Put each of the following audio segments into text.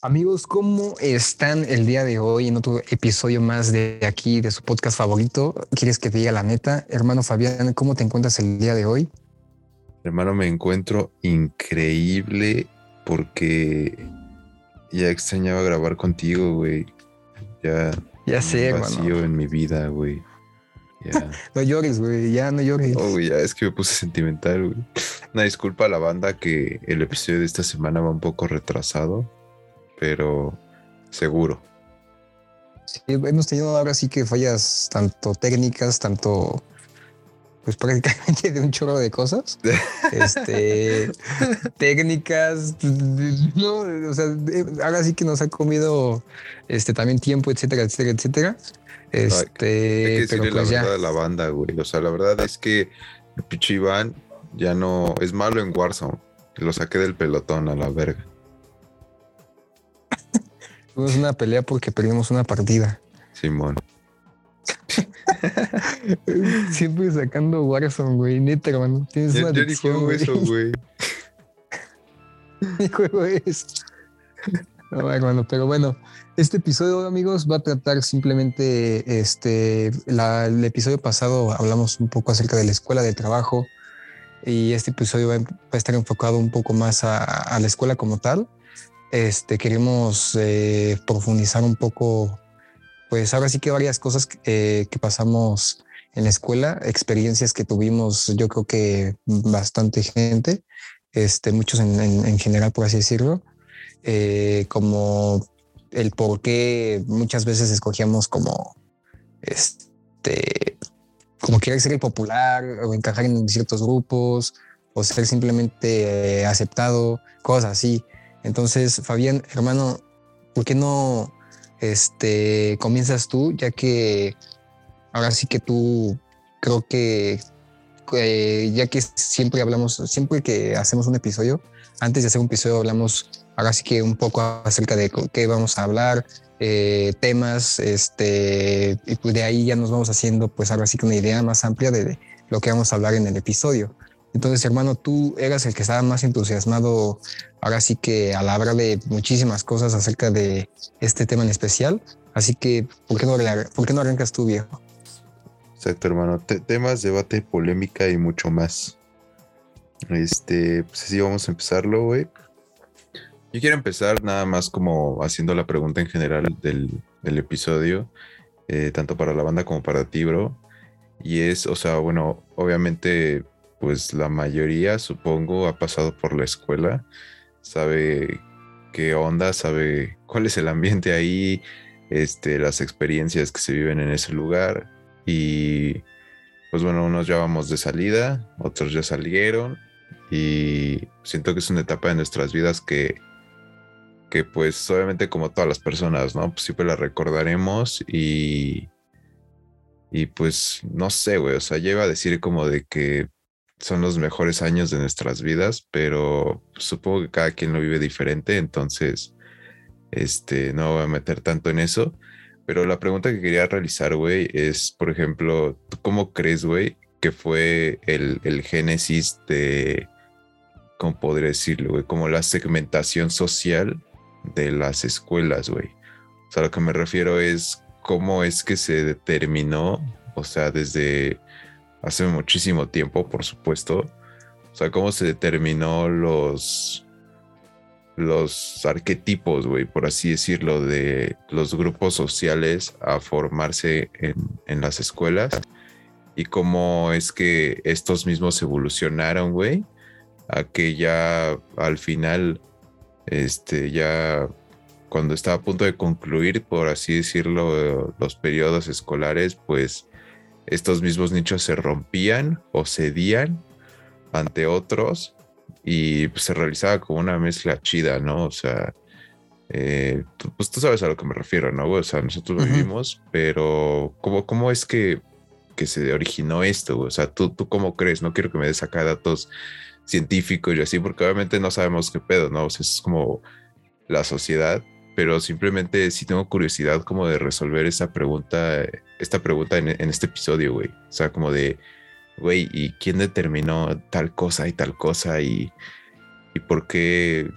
Amigos, ¿cómo están el día de hoy en otro episodio más de aquí, de su podcast favorito? ¿Quieres que te diga la neta? Hermano Fabián, ¿cómo te encuentras el día de hoy? Hermano, me encuentro increíble porque ya extrañaba grabar contigo, güey. Ya, ya sé, vacío en mi vida, güey. Ya. no llores, güey, ya no llores. Oh, güey, ya es que me puse sentimental, güey. Una disculpa a la banda que el episodio de esta semana va un poco retrasado pero seguro. Sí, hemos tenido ahora sí que fallas tanto técnicas, tanto pues prácticamente de un chorro de cosas. este técnicas, no, o sea, ahora sí que nos ha comido este también tiempo, etcétera, etcétera, etcétera. Este, pero pues la verdad de la banda, güey. O sea, la verdad es que el pinche Iván ya no es malo en Warzone. Lo saqué del pelotón a la verga. Tuvimos una pelea porque perdimos una partida. Simón. Siempre sacando Warzone, güey. Neta, hermano. Tienes una yo ni juego eso, güey. ni juego eso. No, hermano, pero bueno, este episodio, amigos, va a tratar simplemente, este, el episodio pasado hablamos un poco acerca de la escuela de trabajo y este episodio va, a estar enfocado un poco más a la escuela como tal este, queremos eh, profundizar un poco, pues ahora sí que varias cosas eh, que pasamos en la escuela, experiencias que tuvimos, yo creo que bastante gente, este, muchos en, general, por así decirlo, eh, como el por qué muchas veces escogíamos como, este, como querer ser el popular o encajar en ciertos grupos o ser simplemente aceptado, cosas así. Entonces, Fabián, hermano, ¿por qué no este, comienzas tú? Ya que ahora sí que tú creo que ya que siempre hablamos, siempre que hacemos un episodio, antes de hacer un episodio hablamos ahora sí que un poco acerca de qué vamos a hablar, eh, temas, este, y pues de ahí ya nos vamos haciendo pues ahora sí que una idea más amplia de lo que vamos a hablar en el episodio. Entonces, hermano, tú eras el que estaba más entusiasmado, ahora sí que a la hora de muchísimas cosas acerca de este tema en especial. Así que, ¿por qué no, por qué no arrancas tú, viejo? Exacto, hermano. temas, debate, polémica y mucho más. Este, pues así vamos a empezarlo, güey. Yo quiero empezar nada más como haciendo la pregunta en general del, episodio, eh, tanto para la banda como para ti, bro. Y es, o sea, bueno, obviamente pues la mayoría, supongo, ha pasado por la escuela, sabe qué onda, sabe cuál es el ambiente ahí, este, las experiencias que se viven en ese lugar y pues bueno, unos ya vamos de salida, otros ya salieron y siento que es una etapa de nuestras vidas que que pues obviamente como todas las personas, ¿no? Pues siempre la recordaremos y y pues no sé, güey, o sea, lleva a decir como de que son los mejores años de nuestras vidas, pero supongo que cada quien lo vive diferente, entonces, este, no voy a meter tanto en eso. Pero la pregunta que quería realizar, güey, es, por ejemplo, ¿tú cómo crees, güey, que fue el, el génesis de, ¿cómo podría decirlo, güey? Como la segmentación social de las escuelas, güey. O sea, lo que me refiero es cómo es que se determinó, o sea, desde hace muchísimo tiempo, por supuesto. O sea, cómo se determinó los los arquetipos, güey, por así decirlo, de los grupos sociales a formarse en, en, las escuelas y cómo es que estos mismos evolucionaron, güey, a que ya al final, este, ya cuando estaba a punto de concluir, por así decirlo, los periodos escolares, pues estos mismos nichos se rompían o cedían ante otros y pues, se realizaba como una mezcla chida, ¿no? O sea, eh, pues tú sabes a lo que me refiero, ¿no? O sea, nosotros lo vivimos, pero ¿cómo, ¿cómo es que, que se originó esto? O sea, ¿tú, ¿tú cómo crees? No quiero que me des acá datos científicos y así, porque obviamente no sabemos qué pedo, ¿no? O sea, es como la sociedad, pero simplemente sí tengo curiosidad como de resolver esa pregunta, esta pregunta en, este episodio, güey. O sea, como de, güey, ¿y quién determinó tal cosa y tal cosa y, y por qué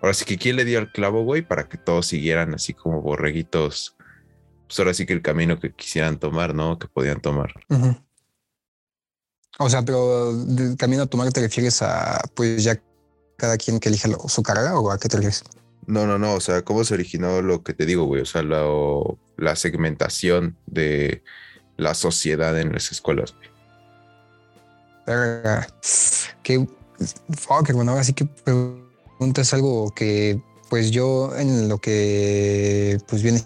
ahora sí que quién le dio el clavo, güey, para que todos siguieran así como borreguitos. Pues ahora sí que el camino que quisieran tomar, ¿no? Que podían tomar. O sea, pero del camino a tomar te refieres a, pues ya cada quien que elija su carrera o a qué te refieres? No, no, no. O sea, ¿cómo se originó lo que te digo, güey? O sea, la segmentación de la sociedad en las escuelas. Qué fuck, hermano. Así que preguntas algo que, pues yo en lo que pues viene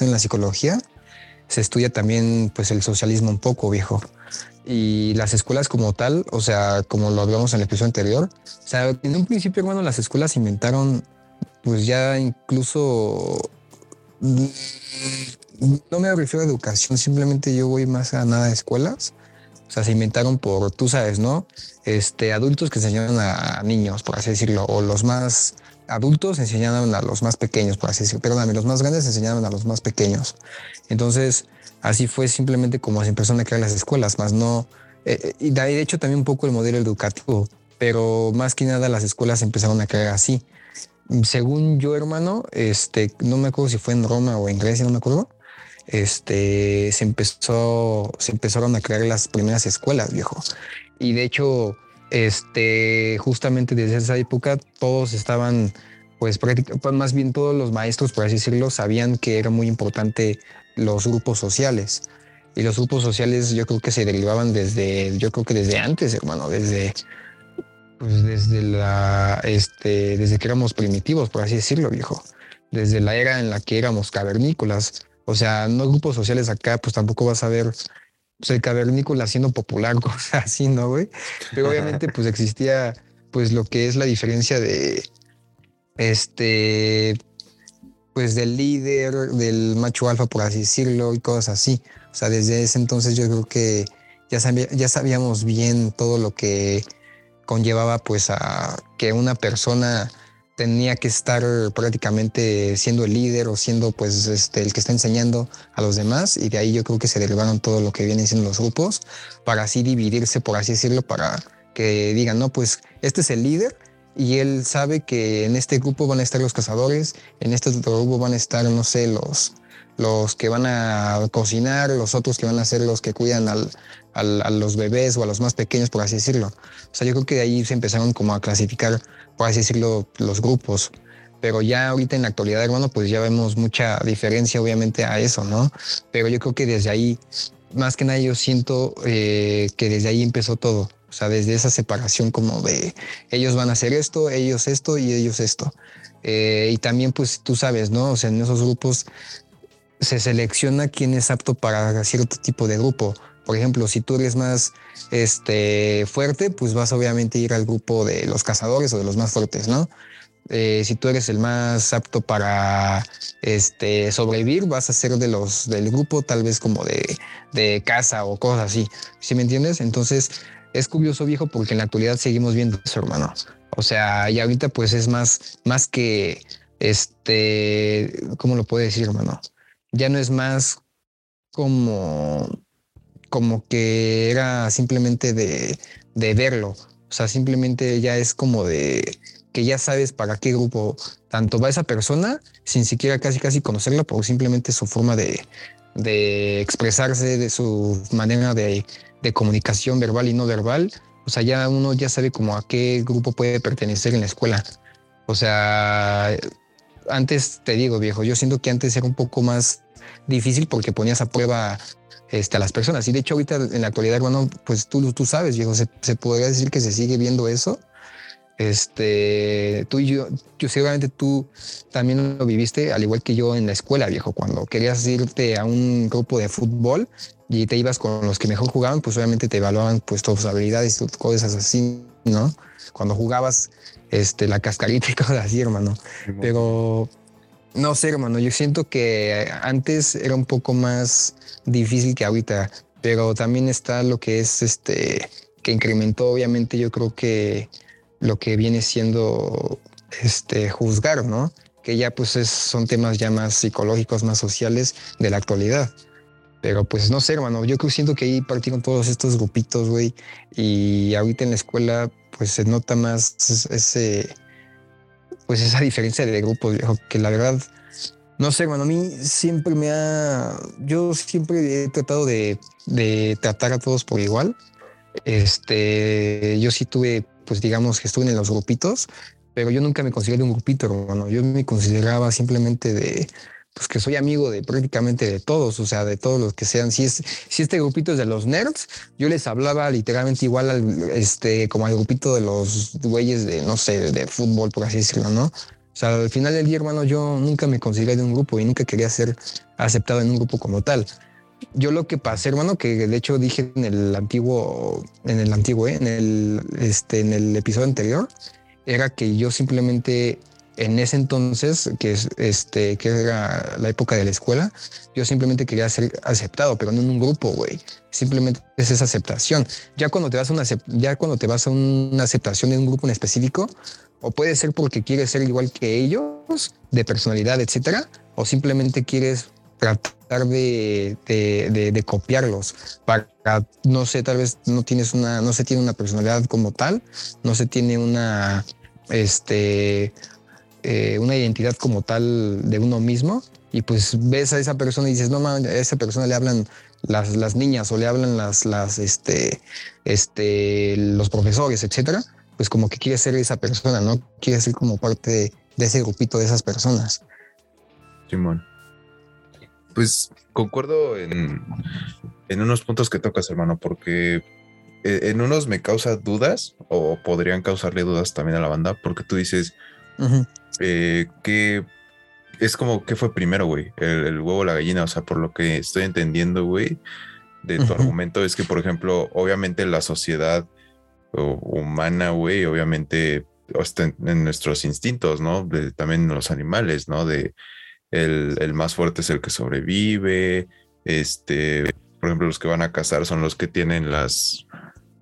en la psicología, se estudia también pues el socialismo un poco, viejo. Y las escuelas como tal, o sea, como lo hablamos en el episodio anterior, o sea, en un principio, hermano, las escuelas inventaron pues ya incluso no me refiero a educación, simplemente yo voy más a nada de escuelas. O sea, se inventaron por, tú sabes, ¿no? Este, adultos que enseñaban a niños, por así decirlo, o los más adultos enseñaban a los más pequeños, por así decirlo. Perdóname, los más grandes enseñaban a los más pequeños. Entonces, así fue simplemente como se empezaron a crear las escuelas, más no. Eh, eh, y de hecho, también un poco el modelo educativo, pero más que nada las escuelas empezaron a crear así según yo, hermano, este, no me acuerdo si fue en Roma o en Grecia, no me acuerdo. Este, se empezó, se empezaron a crear las primeras escuelas, viejo. Y de hecho, este, justamente desde esa época, todos estaban, pues, prácticamente, pues, más bien todos los maestros, por así decirlo, sabían que era muy importante los grupos sociales. Y los grupos sociales yo creo que se derivaban desde, yo creo que desde antes, hermano, desde pues desde la, este, desde que éramos primitivos, por así decirlo, viejo. Desde la era en la que éramos cavernícolas. O sea, no grupos sociales acá, pues tampoco vas a ver pues, el cavernícola siendo popular, cosas así, ¿no, güey? Pero obviamente, pues existía, pues lo que es la diferencia de, este, pues del líder, del macho alfa, por así decirlo, y cosas así. O sea, desde ese entonces yo creo que ya, ya sabíamos bien todo lo que conllevaba pues a que una persona tenía que estar prácticamente siendo el líder o siendo pues este, el que está enseñando a los demás y de ahí yo creo que se derivaron todo lo que vienen siendo los grupos para así dividirse, por así decirlo, para que digan, no, pues este es el líder y él sabe que en este grupo van a estar los cazadores, en este otro grupo van a estar, no sé, los, los que van a cocinar, los otros que van a ser los que cuidan al, a los bebés o a los más pequeños, por así decirlo. O sea, yo creo que de ahí se empezaron como a clasificar, por así decirlo, los grupos. Pero ya ahorita en la actualidad, hermano, pues ya vemos mucha diferencia, obviamente, a eso, ¿no? Pero yo creo que desde ahí, más que nada, yo siento eh, que desde ahí empezó todo. O sea, desde esa separación como de ellos van a hacer esto, ellos esto y ellos esto. Eh, y también, pues tú sabes, ¿no? O sea, en esos grupos se selecciona quién es apto para cierto tipo de grupo. Por ejemplo, si tú eres más este, fuerte, pues vas obviamente a ir al grupo de los cazadores o de los más fuertes, ¿no? Eh, si tú eres el más apto para este, sobrevivir, vas a ser de los del grupo tal vez como de, de caza o cosas así. ¿Sí me entiendes? Entonces es curioso viejo porque en la actualidad seguimos viendo eso, hermano. O sea, y ahorita pues es más, más que este, ¿cómo lo puedo decir, hermano? Ya no es más como como que era simplemente de, verlo. O sea, simplemente ya es como de que ya sabes para qué grupo tanto va esa persona sin siquiera casi casi conocerla, pero simplemente su forma de, expresarse, de su manera de, de, comunicación verbal y no verbal. O sea, ya uno ya sabe como a qué grupo puede pertenecer en la escuela. O sea, antes te digo, viejo, yo siento que antes era un poco más difícil porque ponías a prueba este, a las personas. Y de hecho ahorita en la actualidad, bueno, pues tú, tú sabes, viejo, se, se podría decir que se sigue viendo eso. Este, tú y yo, yo seguramente tú también lo viviste, al igual que yo en la escuela, viejo, cuando querías irte a un grupo de fútbol y te ibas con los que mejor jugaban, pues obviamente te evaluaban pues tus habilidades y cosas así, ¿no? Cuando jugabas este, la cascarita y cosas así, hermano. Pero no sé, hermano, yo siento que antes era un poco más difícil que ahorita, pero también está lo que es este, que incrementó obviamente yo creo que lo que viene siendo este juzgar, ¿no? Que ya pues son temas ya más psicológicos, más sociales de la actualidad. Pero pues no sé, hermano, yo creo siento que ahí partieron todos estos grupitos, güey, y ahorita en la escuela pues se nota más ese pues esa diferencia de grupos, que la verdad, no sé, bueno, a mí siempre me ha, yo siempre he tratado de, de tratar a todos por igual. Este, yo sí tuve, pues digamos que estuve en los grupitos, pero yo nunca me consideré un grupito, hermano. Yo me consideraba simplemente de, pues que soy amigo de prácticamente de todos, o sea, de todos los que sean. Si es, si este grupito es de los nerds, yo les hablaba literalmente igual al, este, como al grupito de los güeyes de, no sé, de fútbol, por así decirlo, ¿no? O sea, al final del día, hermano, yo nunca me consideré de un grupo y nunca quería ser aceptado en un grupo como tal. Yo lo que pasé, hermano, que de hecho dije en el antiguo, en el antiguo, ¿eh? en el, este, en el episodio anterior, era que yo simplemente en ese entonces, que es este, que era la época de la escuela, yo simplemente quería ser aceptado, pero no en un grupo, güey. Simplemente es esa aceptación. Ya cuando te vas a una, ya cuando te vas a una aceptación de un grupo en específico, o puede ser porque quieres ser igual que ellos, de personalidad, etcétera, o simplemente quieres tratar de, de, de, copiarlos para, no sé, tal vez no tienes una, no se tiene una personalidad como tal, no se tiene una, este, eh, una identidad como tal de uno mismo y pues ves a esa persona y dices, no a esa persona le hablan las, las niñas o le hablan las, las, este, este, los profesores, etcétera, pues como que quiere ser esa persona, ¿no? Quiere ser como parte de, ese grupito de esas personas. Simón. Pues concuerdo en, en unos puntos que tocas, hermano, porque eh, en unos me causa dudas o podrían causarle dudas también a la banda, porque tú dices, eh, que es como, ¿qué fue primero, güey? El, huevo o la gallina? O sea, por lo que estoy entendiendo, güey, de tu argumento es que, por ejemplo, obviamente la sociedad humana, güey, obviamente en, nuestros instintos, ¿no? también los animales, ¿no? De el, el, más fuerte es el que sobrevive, este, por ejemplo, los que van a cazar son los que tienen las,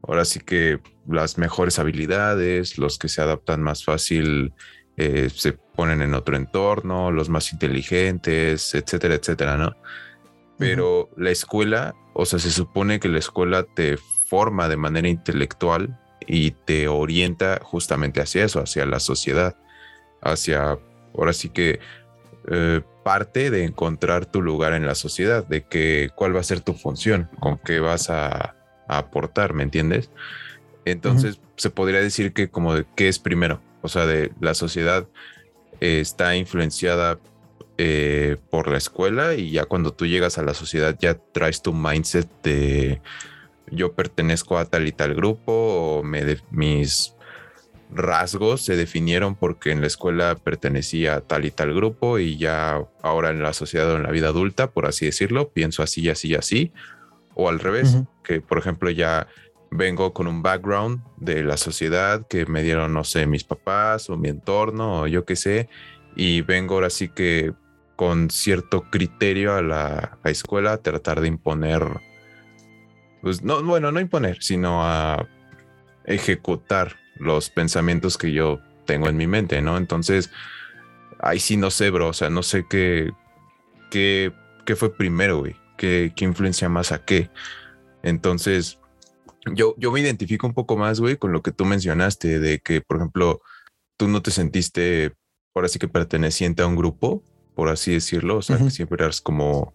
ahora sí que las mejores habilidades, los que se adaptan más fácil eh, se ponen en otro entorno, los más inteligentes, etcétera, etcétera, ¿no? Pero la escuela, o sea, se supone que la escuela te forma de manera intelectual y te orienta justamente hacia eso, hacia la sociedad, hacia, ahora sí que eh, parte de encontrar tu lugar en la sociedad, de que cuál va a ser tu función, con qué vas a, aportar, ¿me entiendes? Entonces se podría decir que como de qué es primero, o sea, de la sociedad eh, está influenciada eh, por la escuela y ya cuando tú llegas a la sociedad ya traes tu mindset de yo pertenezco a tal y tal grupo o mis rasgos se definieron porque en la escuela pertenecía a tal y tal grupo y ya ahora en la sociedad o en la vida adulta, por así decirlo, pienso así, y así, y así. O al revés, que por ejemplo ya vengo con un background de la sociedad que me dieron, no sé, mis papás o mi entorno o yo qué sé, y vengo ahora sí que con cierto criterio a la escuela a tratar de imponer, pues no, bueno, no imponer, sino a ejecutar los pensamientos que yo tengo en mi mente, ¿no? Entonces, ahí sí no sé, bro, o sea, no sé qué, qué, qué fue primero, güey, qué, qué influencia más a qué. Entonces, yo, yo me identifico un poco más, güey, con lo que tú mencionaste, de que, por ejemplo, tú no te sentiste, por así que perteneciente a un grupo, por así decirlo, o sea, que siempre eras como,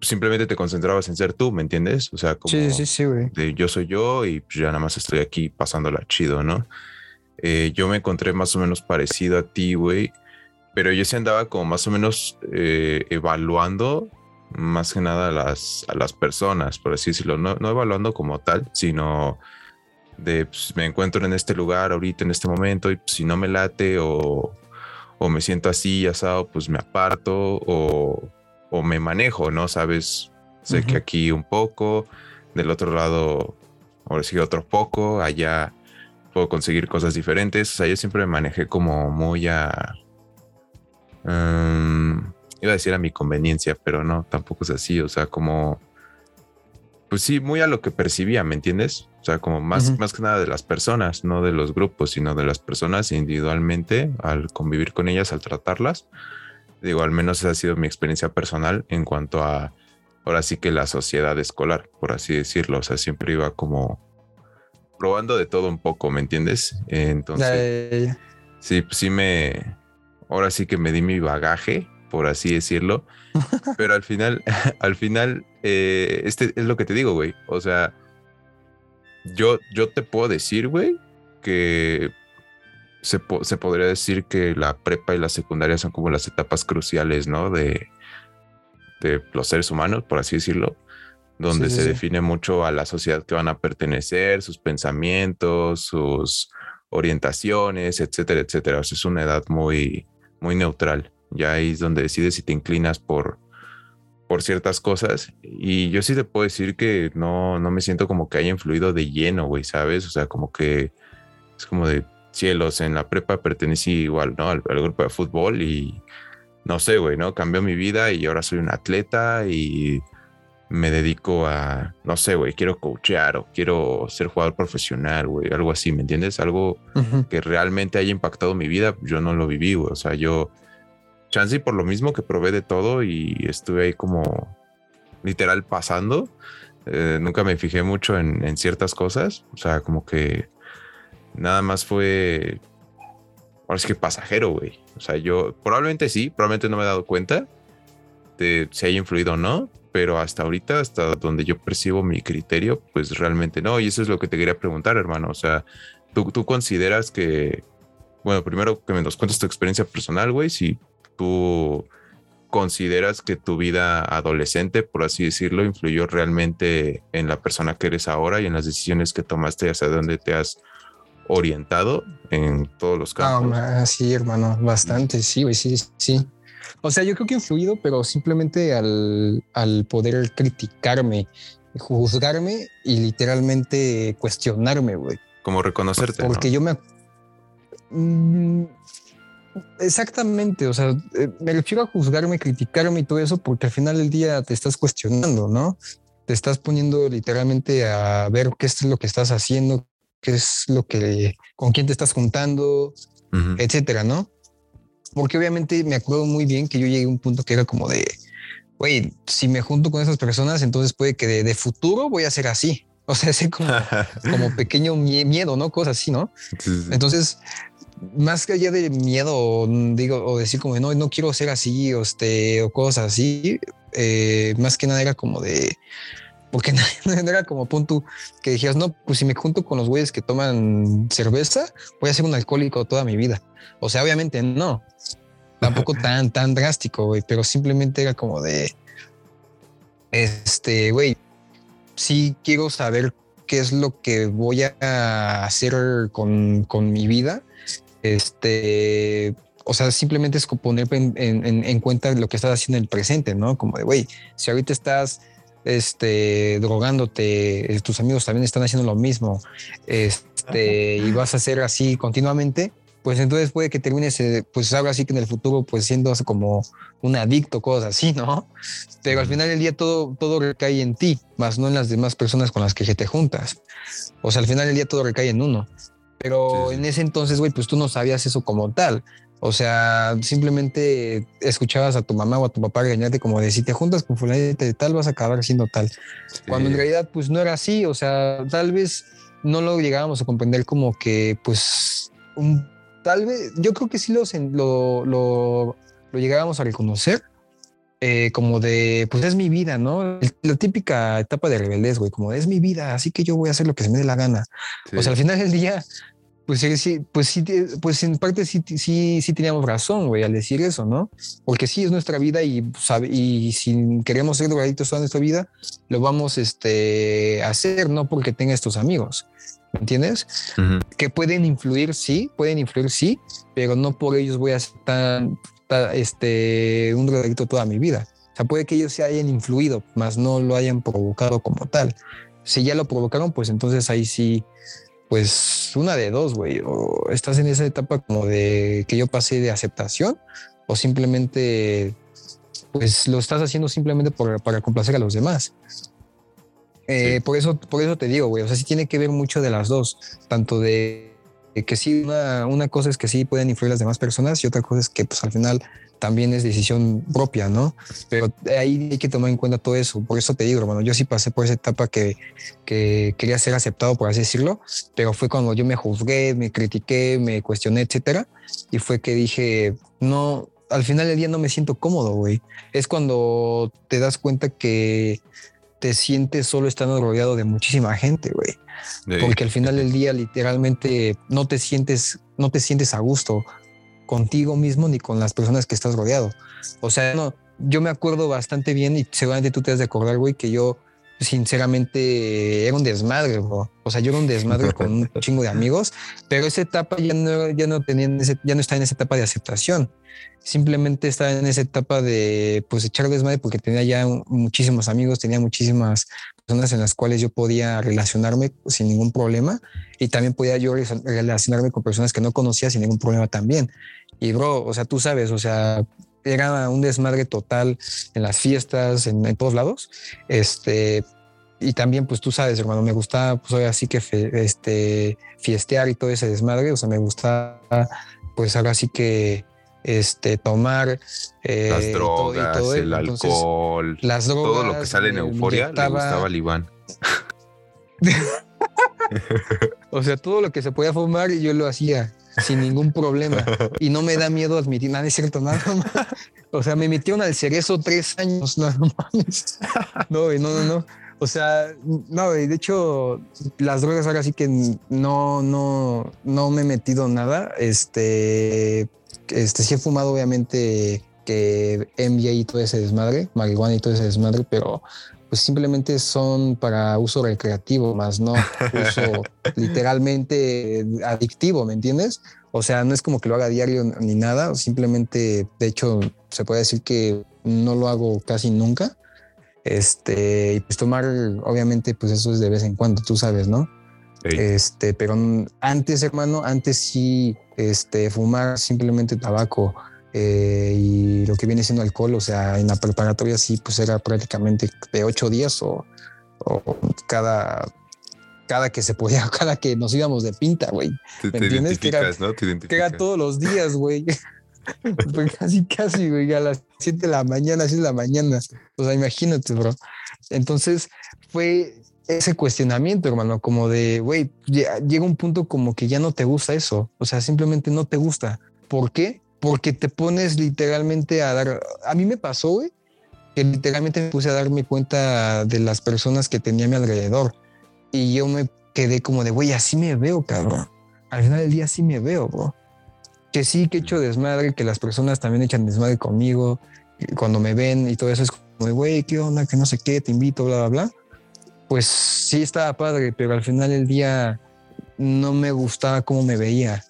simplemente te concentrabas en ser tú, ¿me entiendes? O sea, como sí, sí, sí, güey. de yo soy yo y pues ya nada más estoy aquí pasándola chido, ¿no? Eh, yo me encontré más o menos parecido a ti, güey, pero yo sí andaba como más o menos eh, evaluando más que nada a las, a las personas, por así decirlo, no, no evaluando como tal, sino de pues, me encuentro en este lugar ahorita, en este momento, y pues, si no me late o, o, me siento así, asado, pues me aparto o, o me manejo, ¿no? Sabes, sé que aquí un poco, del otro lado, ahora sí otro poco, allá puedo conseguir cosas diferentes, o sea, yo siempre me manejé como muy a... Um, iba a decir a mi conveniencia, pero no, tampoco es así, o sea, como, pues sí, muy a lo que percibía, ¿me entiendes? O sea, como más, más que nada de las personas, no de los grupos, sino de las personas individualmente, al convivir con ellas, al tratarlas. Digo, al menos esa ha sido mi experiencia personal en cuanto a, ahora sí que la sociedad escolar, por así decirlo, o sea, siempre iba como probando de todo un poco, ¿me entiendes? Entonces... sí, pues sí me, ahora sí que me di mi bagaje, por así decirlo, pero al final, al final, eh, este es lo que te digo, güey, o sea, yo, yo te puedo decir, güey, que se, se, podría decir que la prepa y la secundaria son como las etapas cruciales, ¿no? De, de los seres humanos, por así decirlo, donde se define mucho a la sociedad que van a pertenecer, sus pensamientos, sus orientaciones, etcétera, etcétera. O sea, es una edad muy, muy neutral. Ya ahí es donde decides si te inclinas por, por ciertas cosas. Y yo sí te puedo decir que no, no me siento como que haya influido de lleno, güey, ¿sabes? O sea, como que es como de cielos. En la prepa pertenecí igual, ¿no? al grupo de fútbol y no sé, güey, ¿no? Cambió mi vida y ahora soy un atleta y me dedico a, no sé, güey, quiero coachear o quiero ser jugador profesional, güey, algo así, ¿me entiendes? Algo que realmente haya impactado mi vida, yo no lo viví, güey. O sea, yo, chance por lo mismo que probé de todo y estuve ahí como literal pasando, eh, nunca me fijé mucho en, en ciertas cosas, o sea, como que nada más fue ahora es que pasajero, güey. O sea, yo probablemente sí, probablemente no me he dado cuenta de si haya influido o no, pero hasta ahorita, hasta donde yo percibo mi criterio, pues realmente no. Y eso es lo que te quería preguntar, hermano. O sea, tú, tú consideras que, bueno, primero que me nos cuentes tu experiencia personal, güey, si tú consideras que tu vida adolescente, por así decirlo, influyó realmente en la persona que eres ahora y en las decisiones que tomaste hacia dónde te has orientado en todos los campos. Ah, sí, hermano, bastante, sí, güey, sí, sí. O sea, yo creo que he influido, pero simplemente al, al poder criticarme, juzgarme y literalmente cuestionarme, güey. Como reconocerte. Porque yo me... Mm, exactamente, o sea, eh, me refiero a juzgarme, criticarme y todo eso porque al final del día te estás cuestionando, ¿no? Te estás poniendo literalmente a ver qué es lo que estás haciendo, qué es lo que, con quién te estás juntando, etcétera, ¿no? Porque obviamente me acuerdo muy bien que yo llegué a un punto que era como de, güey, si me junto con esas personas, entonces puede que de, futuro voy a ser así. O sea, ese como, como pequeño miedo, ¿no? Cosas así, ¿no? Entonces, más que allá de miedo, digo, o decir como, no, no quiero ser así, o, este, o cosas así, eh, más que nada era como de, porque no, era como punto que dijeras, no, pues si me junto con los güeyes que toman cerveza, voy a ser un alcohólico toda mi vida. O sea, obviamente no, tampoco tan, tan drástico, güey, pero simplemente era como de, este, güey, sí quiero saber qué es lo que voy a hacer con, con mi vida. Este, o sea, simplemente es poner en, en, en, cuenta lo que estás haciendo en el presente, ¿no? Como de, güey, si ahorita estás este, drogándote, eh, tus amigos también están haciendo lo mismo, este, y vas a hacer así continuamente, pues entonces puede que termines, eh, pues ahora sí que en el futuro, pues siendo como un adicto, cosas así, ¿no? Pero al final del día todo, todo recae en ti, más no en las demás personas con las que te juntas. O sea, al final del día todo recae en uno. Pero en ese entonces, güey, pues tú no sabías eso como tal. O sea, simplemente escuchabas a tu mamá o a tu papá regañarte como de si te juntas con fulanita de tal vas a acabar siendo tal. Cuando en realidad pues no era así, o sea, tal vez no lo llegábamos a comprender como que pues un, tal vez, yo creo que sí lo, lo, lo, llegábamos a reconocer eh, como de pues es mi vida, ¿no? La típica etapa de rebeldez, güey, como es mi vida, así que yo voy a hacer lo que se me dé la gana. O sea, al final del día pues sí, pues sí, pues en parte sí, sí, sí teníamos razón, güey, al decir eso, ¿no? Porque sí es nuestra vida y, sabe, y si queremos ser drogadictos toda nuestra vida, lo vamos este, a hacer, no porque tenga estos amigos, ¿me entiendes? Que pueden influir, sí, pueden influir, sí, pero no por ellos voy a ser tan, este, un drogadicto toda mi vida. O sea, puede que ellos se hayan influido, más no lo hayan provocado como tal. Si ya lo provocaron, pues entonces ahí sí pues una de dos, güey, o estás en esa etapa como de que yo pasé de aceptación o simplemente pues lo estás haciendo simplemente para complacer a los demás. Eh, por, eso, por eso te digo, güey, o sea, sí tiene que ver mucho de las dos, tanto de que sí, una, una, cosa es que sí pueden influir las demás personas y otra cosa es que pues al final también es decisión propia, ¿no? Pero ahí hay que tomar en cuenta todo eso. Por eso te digo, hermano, yo sí pasé por esa etapa que, que quería ser aceptado, por así decirlo, pero fue cuando yo me juzgué, me critiqué, me cuestioné, etcétera. Y fue que dije, no, al final del día no me siento cómodo, güey. Es cuando te das cuenta que te sientes solo estando rodeado de muchísima gente, güey. Porque al final del día literalmente no te sientes, no te sientes a gusto contigo mismo ni con las personas que estás rodeado. O sea, no, yo me acuerdo bastante bien y seguramente tú te has de acordar, güey, que yo sinceramente era un desmadre, bro. O sea, yo era un desmadre con un chingo de amigos, pero esa etapa ya no, ya no tenía, ya no está en esa etapa de aceptación. Simplemente estaba en esa etapa de pues echar desmadre porque tenía ya muchísimos amigos, tenía muchísimas personas en las cuales yo podía relacionarme sin ningún problema y también podía yo relacionarme con personas que no conocía sin ningún problema también. Y bro, o sea, tú sabes, o sea, era un desmadre total en las fiestas, en, todos lados. Este, y también, pues tú sabes, hermano, me gustaba, pues ahora sí que este, fiestear y todo ese desmadre. O sea, me gustaba, pues ahora sí que este, tomar eh, las drogas, todo, el alcohol, las drogas, todo lo que sale en euforia le gustaba al Iván. o sea, todo lo que se podía fumar y yo lo hacía sin ningún problema. Y no me da miedo admitir nada, es cierto, nada más. O sea, me metieron al cerezo tres años, no mames. No, no, no, no. O sea, no, de hecho, las drogas ahora sí que no, no, no me he metido nada. Este, este sí he fumado, obviamente, que MBA y todo ese desmadre, marihuana y todo ese desmadre, pero pues simplemente son para uso recreativo, más no uso literalmente adictivo, ¿me entiendes? O sea, no es como que lo haga diario ni nada, simplemente, de hecho, se puede decir que no lo hago casi nunca. Este, y pues tomar, obviamente, pues eso es de vez en cuando, tú sabes, ¿no? Este, pero antes, hermano, antes sí, este, fumar simplemente tabaco eh, y lo que viene siendo alcohol, o sea, en la preparatoria sí, pues era prácticamente de ocho días o, cada, cada que se podía, cada que nos íbamos de pinta, güey. ¿Me entiendes? Que era, ¿no? que era todos los días, güey. pues casi, casi, güey, a las 7 de la mañana, 6 de la mañana. O sea, imagínate, bro. Entonces fue ese cuestionamiento, hermano, como de, güey, llega un punto como que ya no te gusta eso. O sea, simplemente no te gusta. ¿Por qué? Porque te pones literalmente a dar, a mí me pasó, güey, que literalmente me puse a darme cuenta de las personas que tenía a mi alrededor y yo me quedé como de, güey, así me veo, cabrón. Al final del día así me veo, bro. Que sí, que he hecho desmadre, que las personas también echan desmadre conmigo, cuando me ven y todo eso es como güey, ¿qué onda? Que no sé qué, te invito, bla, bla, bla. Pues sí estaba padre, pero al final del día no me gustaba cómo me veía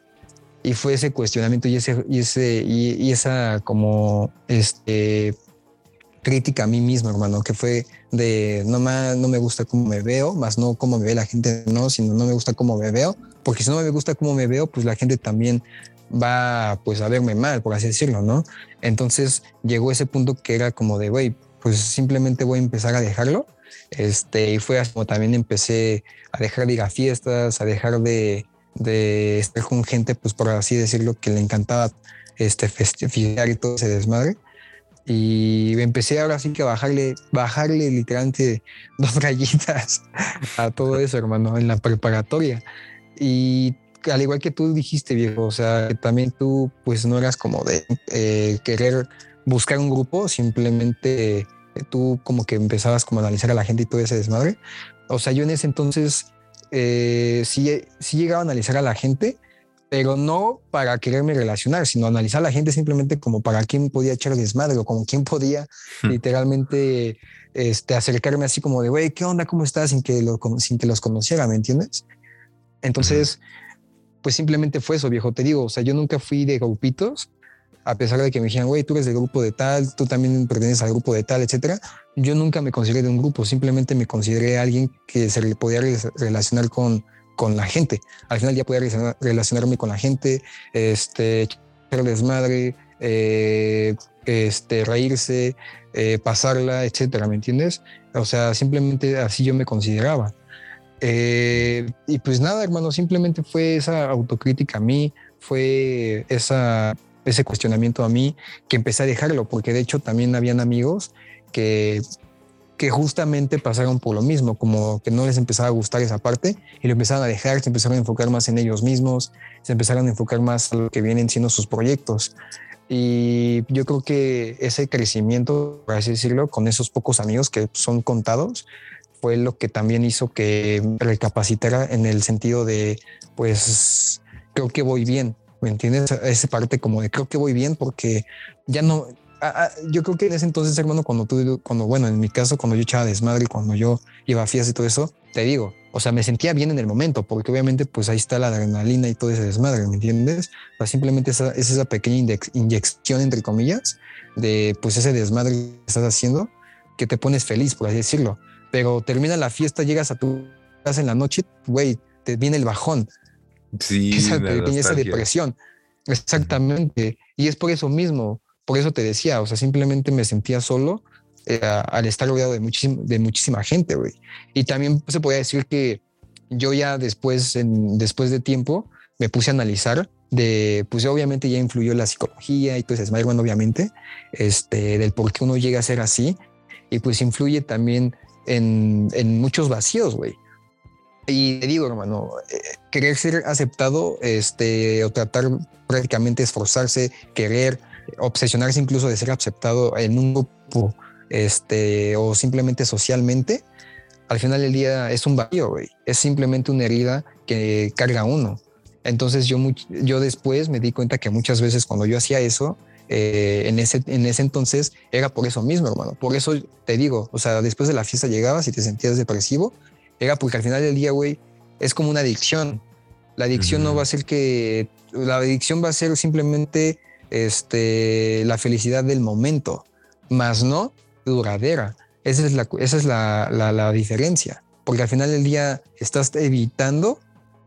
y fue ese cuestionamiento y ese y ese y, esa como este crítica a mí mismo, hermano, que fue de no más no me gusta cómo me veo, más no cómo me ve la gente, no, sino no me gusta cómo me veo, porque si no me gusta cómo me veo, pues la gente también va pues a verme mal, por así decirlo, ¿no? Entonces llegó ese punto que era como de, güey, pues simplemente voy a empezar a dejarlo. Este, y fue como también empecé a dejar de ir a fiestas, a dejar de, de estar con gente, pues por así decirlo, que le encantaba este festejar y todo ese desmadre. Y empecé ahora sí que bajarle, bajarle literalmente dos rayitas a todo eso, hermano, en la preparatoria. Y al igual que tú dijiste, viejo, o sea, que también tú pues no eras como de eh, querer buscar un grupo, simplemente tú como que empezabas como a analizar a la gente y todo ese desmadre. O sea, yo en ese entonces eh, sí, sí llegaba a analizar a la gente, pero no para quererme relacionar, sino analizar a la gente simplemente como para quién podía echar desmadre o como quién podía hmm. literalmente este, acercarme así como de, güey, ¿qué onda? ¿Cómo estás? Sin que, lo, sin que los conociera, ¿me entiendes? Entonces, pues simplemente fue eso, viejo. Te digo, o sea, yo nunca fui de grupitos, a pesar de que me dijeran, güey, tú eres del grupo de tal, tú también perteneces al grupo de tal, etcétera. Yo nunca me consideré de un grupo, simplemente me consideré alguien que se le podía relacionar con, con la gente. Al final ya podía relacionarme con la gente, este, echar desmadre, eh, este, reírse, eh, pasarla, etcétera, ¿me entiendes? O sea, simplemente así yo me consideraba. Eh, y pues nada, hermano, simplemente fue esa autocrítica a mí, fue esa, ese cuestionamiento a mí que empecé a dejarlo, porque de hecho también habían amigos que, que justamente pasaron por lo mismo, como que no les empezaba a gustar esa parte y lo empezaron a dejar, se empezaron a enfocar más en ellos mismos, se empezaron a enfocar más a lo que vienen siendo sus proyectos. Y yo creo que ese crecimiento, por así decirlo, con esos pocos amigos que son contados, fue lo que también hizo que recapacitara en el sentido de, pues, creo que voy bien, ¿me entiendes? Esa parte como de creo que voy bien porque ya no, yo creo que en ese entonces, hermano, cuando tú, cuando, bueno, en mi caso, cuando yo echaba desmadre, cuando yo iba a fiestas y todo eso, te digo, o sea, me sentía bien en el momento, porque obviamente, pues ahí está la adrenalina y todo ese desmadre, ¿me entiendes? O sea, simplemente esa, es esa pequeña inyección, entre comillas, de pues ese desmadre que estás haciendo, que te pones feliz, por así decirlo. Pero termina la fiesta, llegas a tu casa en la noche, güey, te viene el bajón. Sí, esa esa depresión. Exactamente. Y es por eso mismo por eso te decía, o sea, simplemente me sentía solo eh, al estar rodeado de, de muchísima gente, güey. Y también se podía decir que yo ya después, en, después de tiempo, me puse a analizar de, pues obviamente ya influyó la psicología y todo ese bueno, obviamente, este, del por qué uno llega a ser así. Y pues influye también en, en muchos vacíos, güey. Y te digo, hermano, eh, querer ser aceptado, este, o tratar prácticamente esforzarse, querer, obsesionarse incluso de ser aceptado en un grupo este, o simplemente socialmente, al final del día es un vacío, güey. Es simplemente una herida que carga uno. Entonces yo, yo después me di cuenta que muchas veces cuando yo hacía eso, eh, en, ese, en ese entonces era por eso mismo, hermano. Por eso te digo, o sea, después de la fiesta llegabas y te sentías depresivo, era porque al final del día, güey, es como una adicción. La adicción no va a ser que, la adicción va a ser simplemente este, la felicidad del momento, más no duradera. Esa es, la, esa es la, diferencia, porque al final del día estás evitando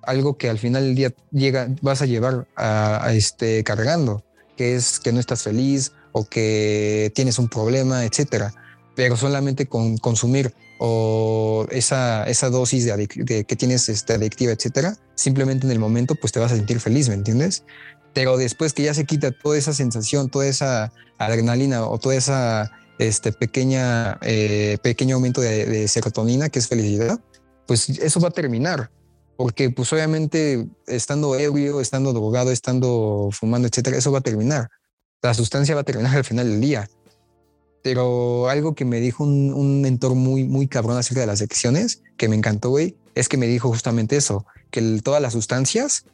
algo que al final del día llega, vas a llevar a, este, cargando, que es que no estás feliz o que tienes un problema, etcétera. Pero solamente con consumir o esa, esa dosis de, que tienes este, adictiva, etcétera, simplemente en el momento pues te vas a sentir feliz, ¿me entiendes? pero después que ya se quita toda esa sensación, toda esa adrenalina o toda esa este, pequeña, eh, pequeño aumento de, serotonina, que es felicidad, pues eso va a terminar. Porque pues obviamente estando ebrio, estando drogado, estando fumando, etcétera, eso va a terminar. La sustancia va a terminar al final del día. Pero algo que me dijo un, mentor muy, muy cabrón acerca de las adicciones, que me encantó, güey, es que me dijo justamente eso, que todas las sustancias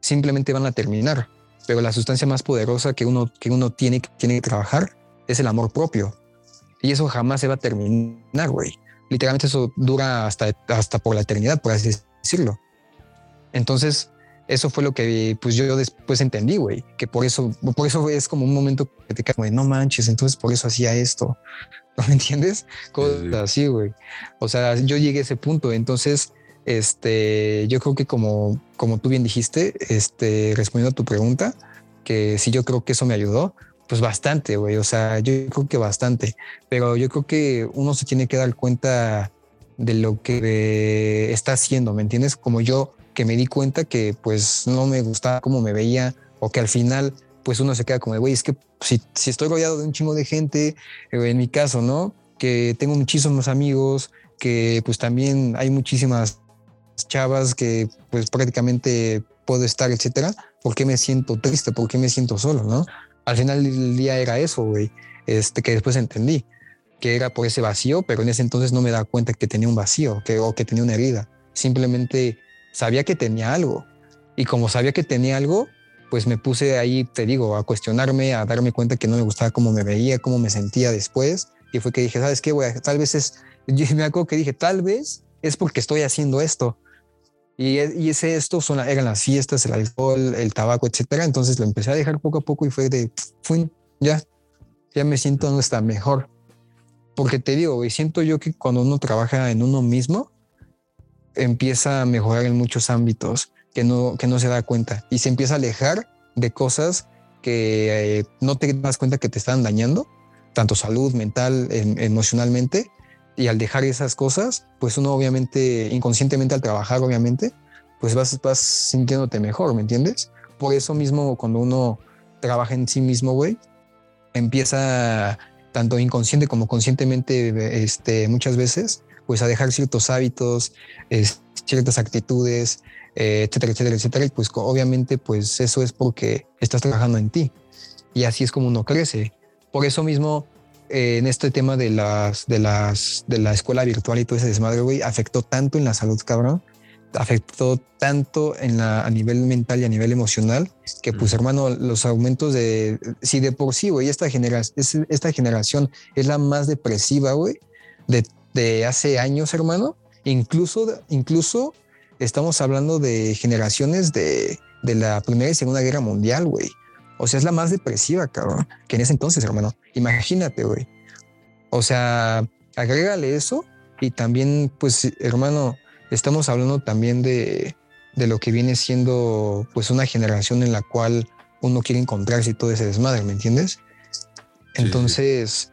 simplemente van a terminar pero la sustancia más poderosa que uno, que uno tiene, tiene que trabajar es el amor propio. Y eso jamás se va a terminar, güey. Literalmente eso dura hasta, hasta por la eternidad, por así decirlo. Entonces, eso fue lo que pues yo después entendí, güey, que por eso, por eso es como un momento que te cae como de no manches, entonces por eso hacía esto. ¿No me entiendes? Cosas así, güey. O sea, yo llegué a ese punto. Entonces, este, yo creo que como, como tú bien dijiste, este, respondiendo a tu pregunta, que sí, yo creo que eso me ayudó, pues bastante, güey. O sea, yo creo que bastante, pero yo creo que uno se tiene que dar cuenta de lo que está haciendo, ¿me entiendes? Como yo que me di cuenta que pues no me gustaba cómo me veía o que al final pues uno se queda como, güey, es que si, si estoy rodeado de un chingo de gente, eh, en mi caso, ¿no? Que tengo muchísimos amigos, que pues también hay muchísimas chavas que pues prácticamente puedo estar, etcétera, ¿por qué me siento triste? ¿Por qué me siento solo? ¿No? Al final del día era eso, güey, este, que después entendí que era por ese vacío, pero en ese entonces no me daba cuenta que tenía un vacío que, o que tenía una herida. Simplemente sabía que tenía algo. Y como sabía que tenía algo, pues me puse ahí, te digo, a cuestionarme, a darme cuenta que no me gustaba cómo me veía, cómo me sentía después. Y fue que dije, ¿sabes qué, güey? Tal vez es, me acuerdo que dije, tal vez es porque estoy haciendo esto. Y, y ese esto son, eran las fiestas, el alcohol, el tabaco, etcétera. Entonces lo empecé a dejar poco a poco y fue de, fui, ya, ya me siento no está mejor. Porque te digo, y siento yo que cuando uno trabaja en uno mismo, empieza a mejorar en muchos ámbitos que no, que no se da cuenta y se empieza a alejar de cosas que eh, no te das cuenta que te están dañando, tanto salud mental, em, emocionalmente, y al dejar esas cosas, pues uno obviamente, inconscientemente al trabajar, obviamente, pues vas, vas sintiéndote mejor, ¿me entiendes? Por eso mismo, cuando uno trabaja en sí mismo, güey, empieza tanto inconsciente como conscientemente, este, muchas veces, pues a dejar ciertos hábitos, ciertas actitudes, eh, etcétera, etcétera, etcétera. Y pues obviamente, pues eso es porque estás trabajando en ti. Y así es como uno crece. Por eso mismo, eh, en este tema de las, de las, de la escuela virtual y todo ese desmadre, güey, afectó tanto en la salud, cabrón. Afectó tanto en la, a nivel mental y a nivel emocional que, pues, hermano, los aumentos de. Si de por sí, güey, esta, genera, esta generación es la más depresiva, güey, de, de hace años, hermano. Incluso, incluso estamos hablando de generaciones de, de la Primera y Segunda Guerra Mundial, güey. O sea, es la más depresiva, cabrón, que en ese entonces, hermano. Imagínate, güey. O sea, agrégale eso y también, pues, hermano, estamos hablando también de, de lo que viene siendo, pues, una generación en la cual uno quiere encontrarse y todo ese desmadre, ¿me entiendes? Entonces,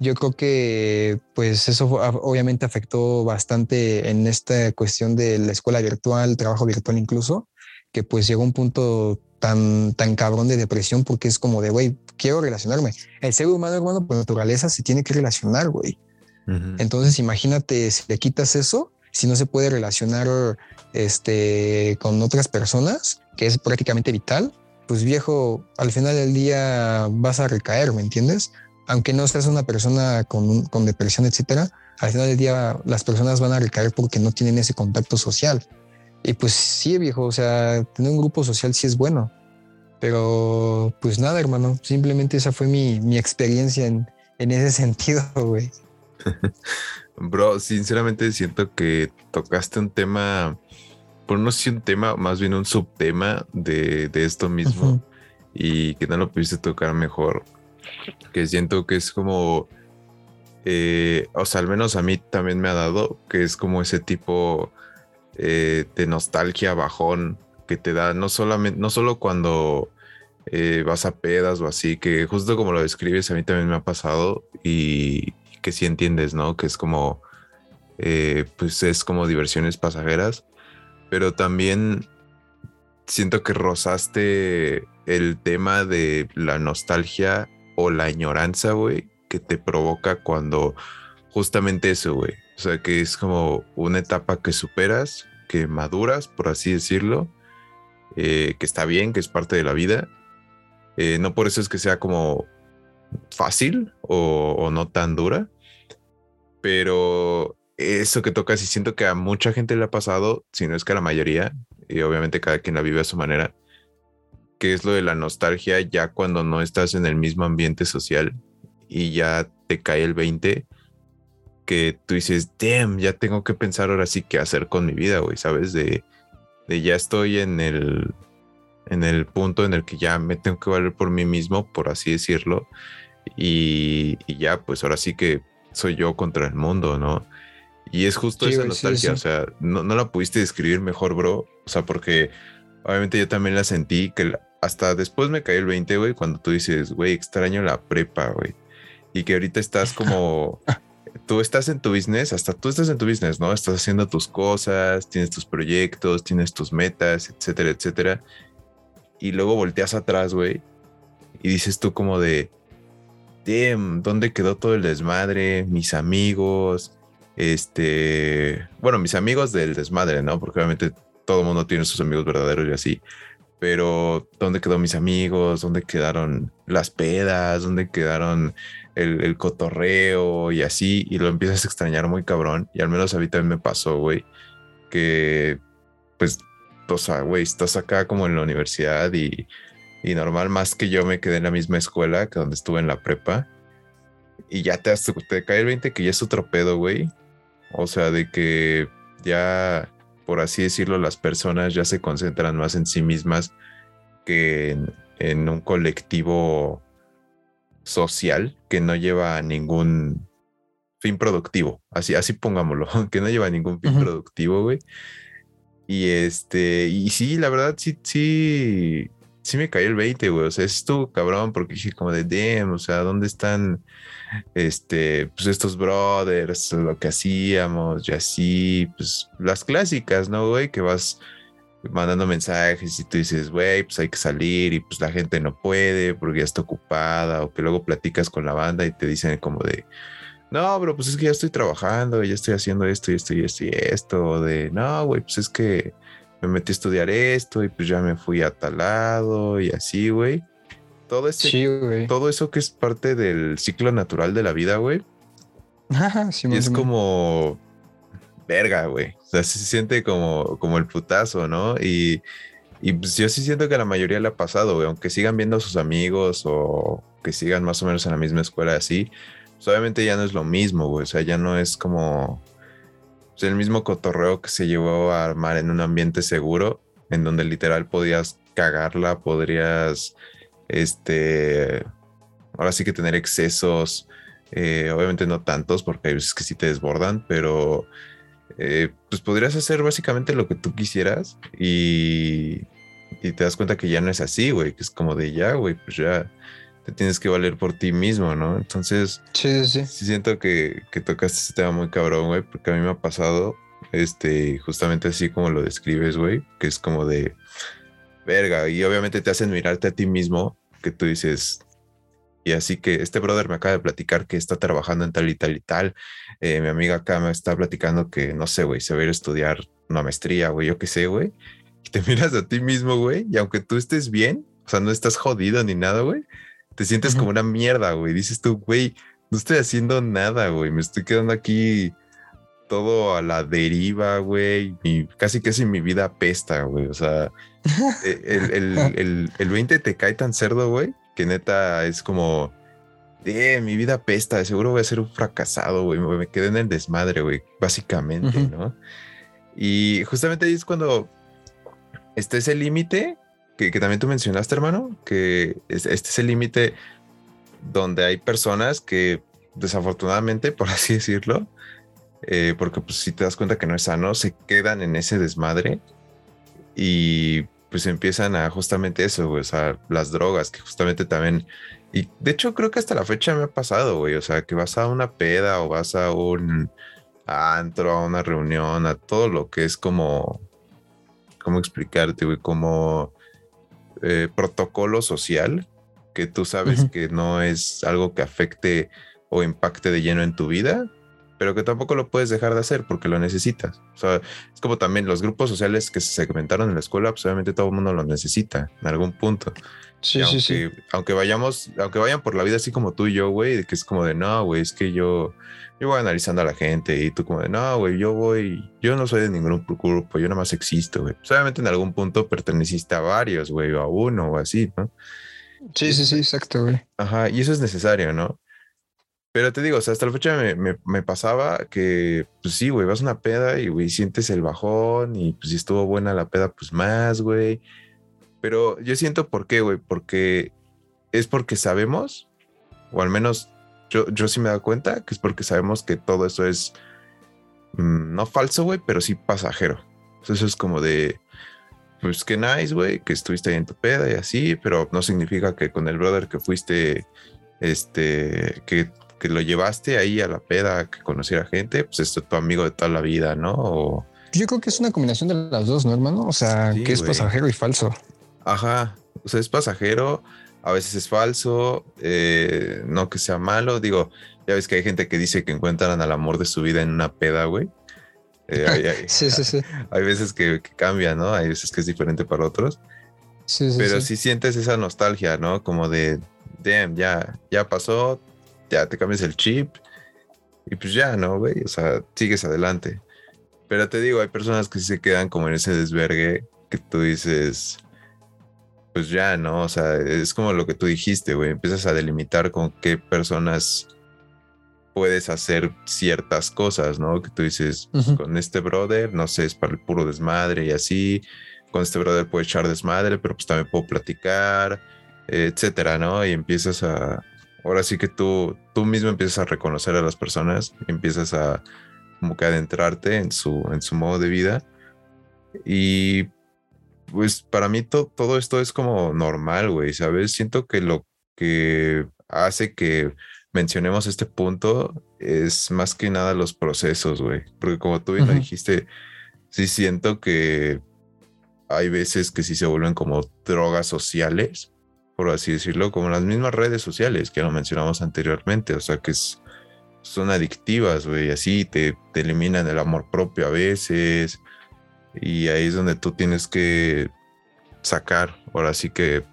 yo creo que, pues, eso obviamente afectó bastante en esta cuestión de la escuela virtual, trabajo virtual incluso, que pues llegó a un punto tan, tan cabrón de depresión porque es como de, güey, quiero relacionarme. El ser humano, hermano, por naturaleza se tiene que relacionar, güey. Entonces, imagínate si le quitas eso, si no se puede relacionar este, con otras personas, que es prácticamente vital, pues viejo, al final del día vas a recaer, ¿me entiendes? Aunque no seas una persona con, con depresión, etcétera, al final del día las personas van a recaer porque no tienen ese contacto social. Y pues sí, viejo, o sea, tener un grupo social sí es bueno. Pero pues nada, hermano, simplemente esa fue mi, mi experiencia en, en ese sentido, güey. Bro, sinceramente siento que tocaste un tema, por no sé un tema, más bien un subtema de, de esto mismo y que no lo pudiste tocar mejor. Que siento que es como, eh, o sea, al menos a mí también me ha dado, que es como ese tipo eh, de nostalgia, bajón que te da, no solamente, no solo cuando eh, vas a pedas o así, que justo como lo describes, a mí también me ha pasado y que sí entiendes, ¿no? Que es como, pues es como diversiones pasajeras, pero también siento que rozaste el tema de la nostalgia o la añoranza, güey, que te provoca cuando justamente eso, güey, o sea, que es como una etapa que superas, que maduras, por así decirlo, eh, que está bien, que es parte de la vida. Eh, no por eso es que sea como fácil o, no tan dura, pero eso que tocas y siento que a mucha gente le ha pasado, si no es que a la mayoría, y obviamente cada quien la vive a su manera, que es lo de la nostalgia ya cuando no estás en el mismo ambiente social y ya te cae el 20 que tú dices, damn, ya tengo que pensar ahora sí qué hacer con mi vida, güey, ¿sabes? De, de ya estoy en el, en el punto en el que ya me tengo que valer por mí mismo, por así decirlo, y, ya, pues ahora sí que soy yo contra el mundo, ¿no? Y es justo esa nostalgia, o sea, no, no, la pudiste describir mejor, bro, o sea, porque obviamente yo también la sentí, que hasta después me caí el 20, güey, cuando tú dices, güey, extraño la prepa, güey, y que ahorita estás como tú estás en tu business, hasta tú estás en tu business, ¿no? Estás haciendo tus cosas, tienes tus proyectos, tienes tus metas, etcétera, etcétera. Y luego volteas atrás, güey, y dices tú como de, damn, ¿dónde quedó todo el desmadre? Mis amigos, este, bueno, mis amigos del desmadre, ¿no? Porque obviamente todo el mundo tiene sus amigos verdaderos y así. Pero, ¿dónde quedó mis amigos? ¿Dónde quedaron las pedas? ¿Dónde quedaron el, cotorreo y así, y lo empiezas a extrañar muy cabrón. Y al menos a mí también me pasó, güey, que pues, o sea, güey, estás acá como en la universidad y, y normal, más que yo me quedé en la misma escuela que donde estuve en la prepa. Y ya te, te cae el 20 que ya es otro pedo, güey. O sea, de que ya, por así decirlo, las personas ya se concentran más en sí mismas que en, en un colectivo social que no lleva ningún fin productivo. Así, así pongámoslo, que no lleva ningún fin productivo, güey. Y este, y sí, la verdad, sí, sí, sí me cayó el 20, güey. O sea, es tú, cabrón, porque dije como de, damn, o sea, ¿dónde están este, pues estos brothers, lo que hacíamos y así, pues las clásicas, ¿no, güey? Que vas mandando mensajes y tú dices, güey, pues hay que salir y pues la gente no puede porque ya está ocupada o que luego platicas con la banda y te dicen como de, no, bro, pues es que ya estoy trabajando, ya estoy haciendo esto y esto y esto y esto, o de, no, güey, pues es que me metí a estudiar esto y pues ya me fui a tal lado y así, güey. Todo, ese, todo eso que es parte del ciclo natural de la vida, güey. y es como verga, güey. O sea, se siente como, como el putazo, ¿no? Y, y pues yo sí siento que a la mayoría le ha pasado, güey. Aunque sigan viendo a sus amigos o que sigan más o menos en la misma escuela así, pues obviamente ya no es lo mismo, güey. O sea, ya no es como pues, el mismo cotorreo que se llevó a armar en un ambiente seguro, en donde literal podías cagarla, podrías, este, ahora sí que tener excesos. Eh, obviamente no tantos, porque hay veces que sí te desbordan, pero eh, pues podrías hacer básicamente lo que tú quisieras y, y te das cuenta que ya no es así, güey, que es como de ya, güey, pues ya te tienes que valer por ti mismo, ¿no? Entonces, sí, sí, sí. siento que, que tocaste ese tema muy cabrón, güey, porque a mí me ha pasado, este, justamente así como lo describes, güey, que es como de verga, y obviamente te hacen mirarte a ti mismo, que tú dices, y así que este brother me acaba de platicar que está trabajando en tal y tal y tal. Eh, mi amiga acá me está platicando que, no sé, güey, se va a ir a estudiar una maestría, güey, yo qué sé, güey. Y te miras a ti mismo, güey, y aunque tú estés bien, o sea, no estás jodido ni nada, güey, te sientes como una mierda, güey. Dices tú, güey, no estoy haciendo nada, güey, me estoy quedando aquí todo a la deriva, güey, y casi que sin mi vida pesta, güey. O sea, e, el, el, el, el 20 te cae tan cerdo, güey, que neta es como, de mi vida pesta, seguro voy a ser un fracasado, güey, me quedé en el desmadre, güey, básicamente, ¿no? Y justamente ahí es cuando está ese límite que, también tú mencionaste, hermano, que este es el límite donde hay personas que desafortunadamente, por así decirlo, eh, porque pues si te das cuenta que no es sano, se quedan en ese desmadre y pues empiezan a justamente eso, güey, o sea, las drogas, que justamente también, y de hecho creo que hasta la fecha me ha pasado, güey, o sea, que vas a una peda o vas a un antro, a una reunión, a todo lo que es como, ¿cómo explicarte, güey? Como eh, protocolo social, que tú sabes que no es algo que afecte o impacte de lleno en tu vida, pero que tampoco lo puedes dejar de hacer porque lo necesitas. O sea, es como también los grupos sociales que se segmentaron en la escuela, pues obviamente todo el mundo los necesita en algún punto. Sí, aunque, sí, sí. Aunque vayamos, aunque vayan por la vida así como tú y yo, güey, que es como de no, güey, es que yo, yo voy analizando a la gente y tú como de no, güey, yo voy, yo no soy de ningún grupo, yo nada más existo, güey. Pues obviamente en algún punto perteneciste a varios, güey, o a uno o así, ¿no? Sí, sí, sí, exacto, güey. Ajá, y eso es necesario, ¿no? Pero te digo, hasta la fecha me, pasaba que, pues sí, güey, vas a una peda y, güey, sientes el bajón y pues si estuvo buena la peda, pues más, güey. Pero yo siento por qué, güey, porque es porque sabemos, o al menos yo, sí me dado cuenta, que es porque sabemos que todo eso es mm, no falso, güey, pero sí pasajero. Eso es como de, pues qué nice, güey, que estuviste ahí en tu peda y así, pero no significa que con el brother que fuiste, este, que que lo llevaste ahí a la peda, que conociera gente, pues es tu amigo de toda la vida, ¿no? Yo creo que es una combinación de las dos, ¿no, hermano? O sea, que es pasajero y falso. Ajá, o sea, es pasajero, a veces es falso, eh, no que sea malo, digo, ya ves que hay gente que dice que encuentran al amor de su vida en una peda, güey. Eh, sí, sí, sí. Hay veces que, cambia, ¿no? Hay veces que es diferente para otros. Sí, sí, Pero sí. sientes esa nostalgia, ¿no? Como de, damn, ya, ya pasó, ya te cambias el chip y pues ya, ¿no, güey? O sea, sigues adelante. Pero te digo, hay personas que sí se quedan como en ese desvergue que tú dices, pues ya, ¿no? O sea, es como lo que tú dijiste, güey. Empiezas a delimitar con qué personas puedes hacer ciertas cosas, ¿no? Que tú dices, pues, con este brother, no sé, es para el puro desmadre y así. Con este brother puedo echar desmadre, pero pues también puedo platicar, etcétera, ¿no? Y empiezas a, ahora sí que tú, tú mismo empiezas a reconocer a las personas, empiezas a como que adentrarte en su, en su modo de vida. Y pues para mí todo esto es como normal, güey, ¿sabes? Siento que lo que hace que mencionemos este punto es más que nada los procesos, güey. Porque como tú bien lo dijiste, sí siento que hay veces que sí se vuelven como drogas sociales, por así decirlo, como las mismas redes sociales que lo mencionamos anteriormente. O sea, que son adictivas, güey, así te, te eliminan el amor propio a veces. Y ahí es donde tú tienes que sacar, ahora sí que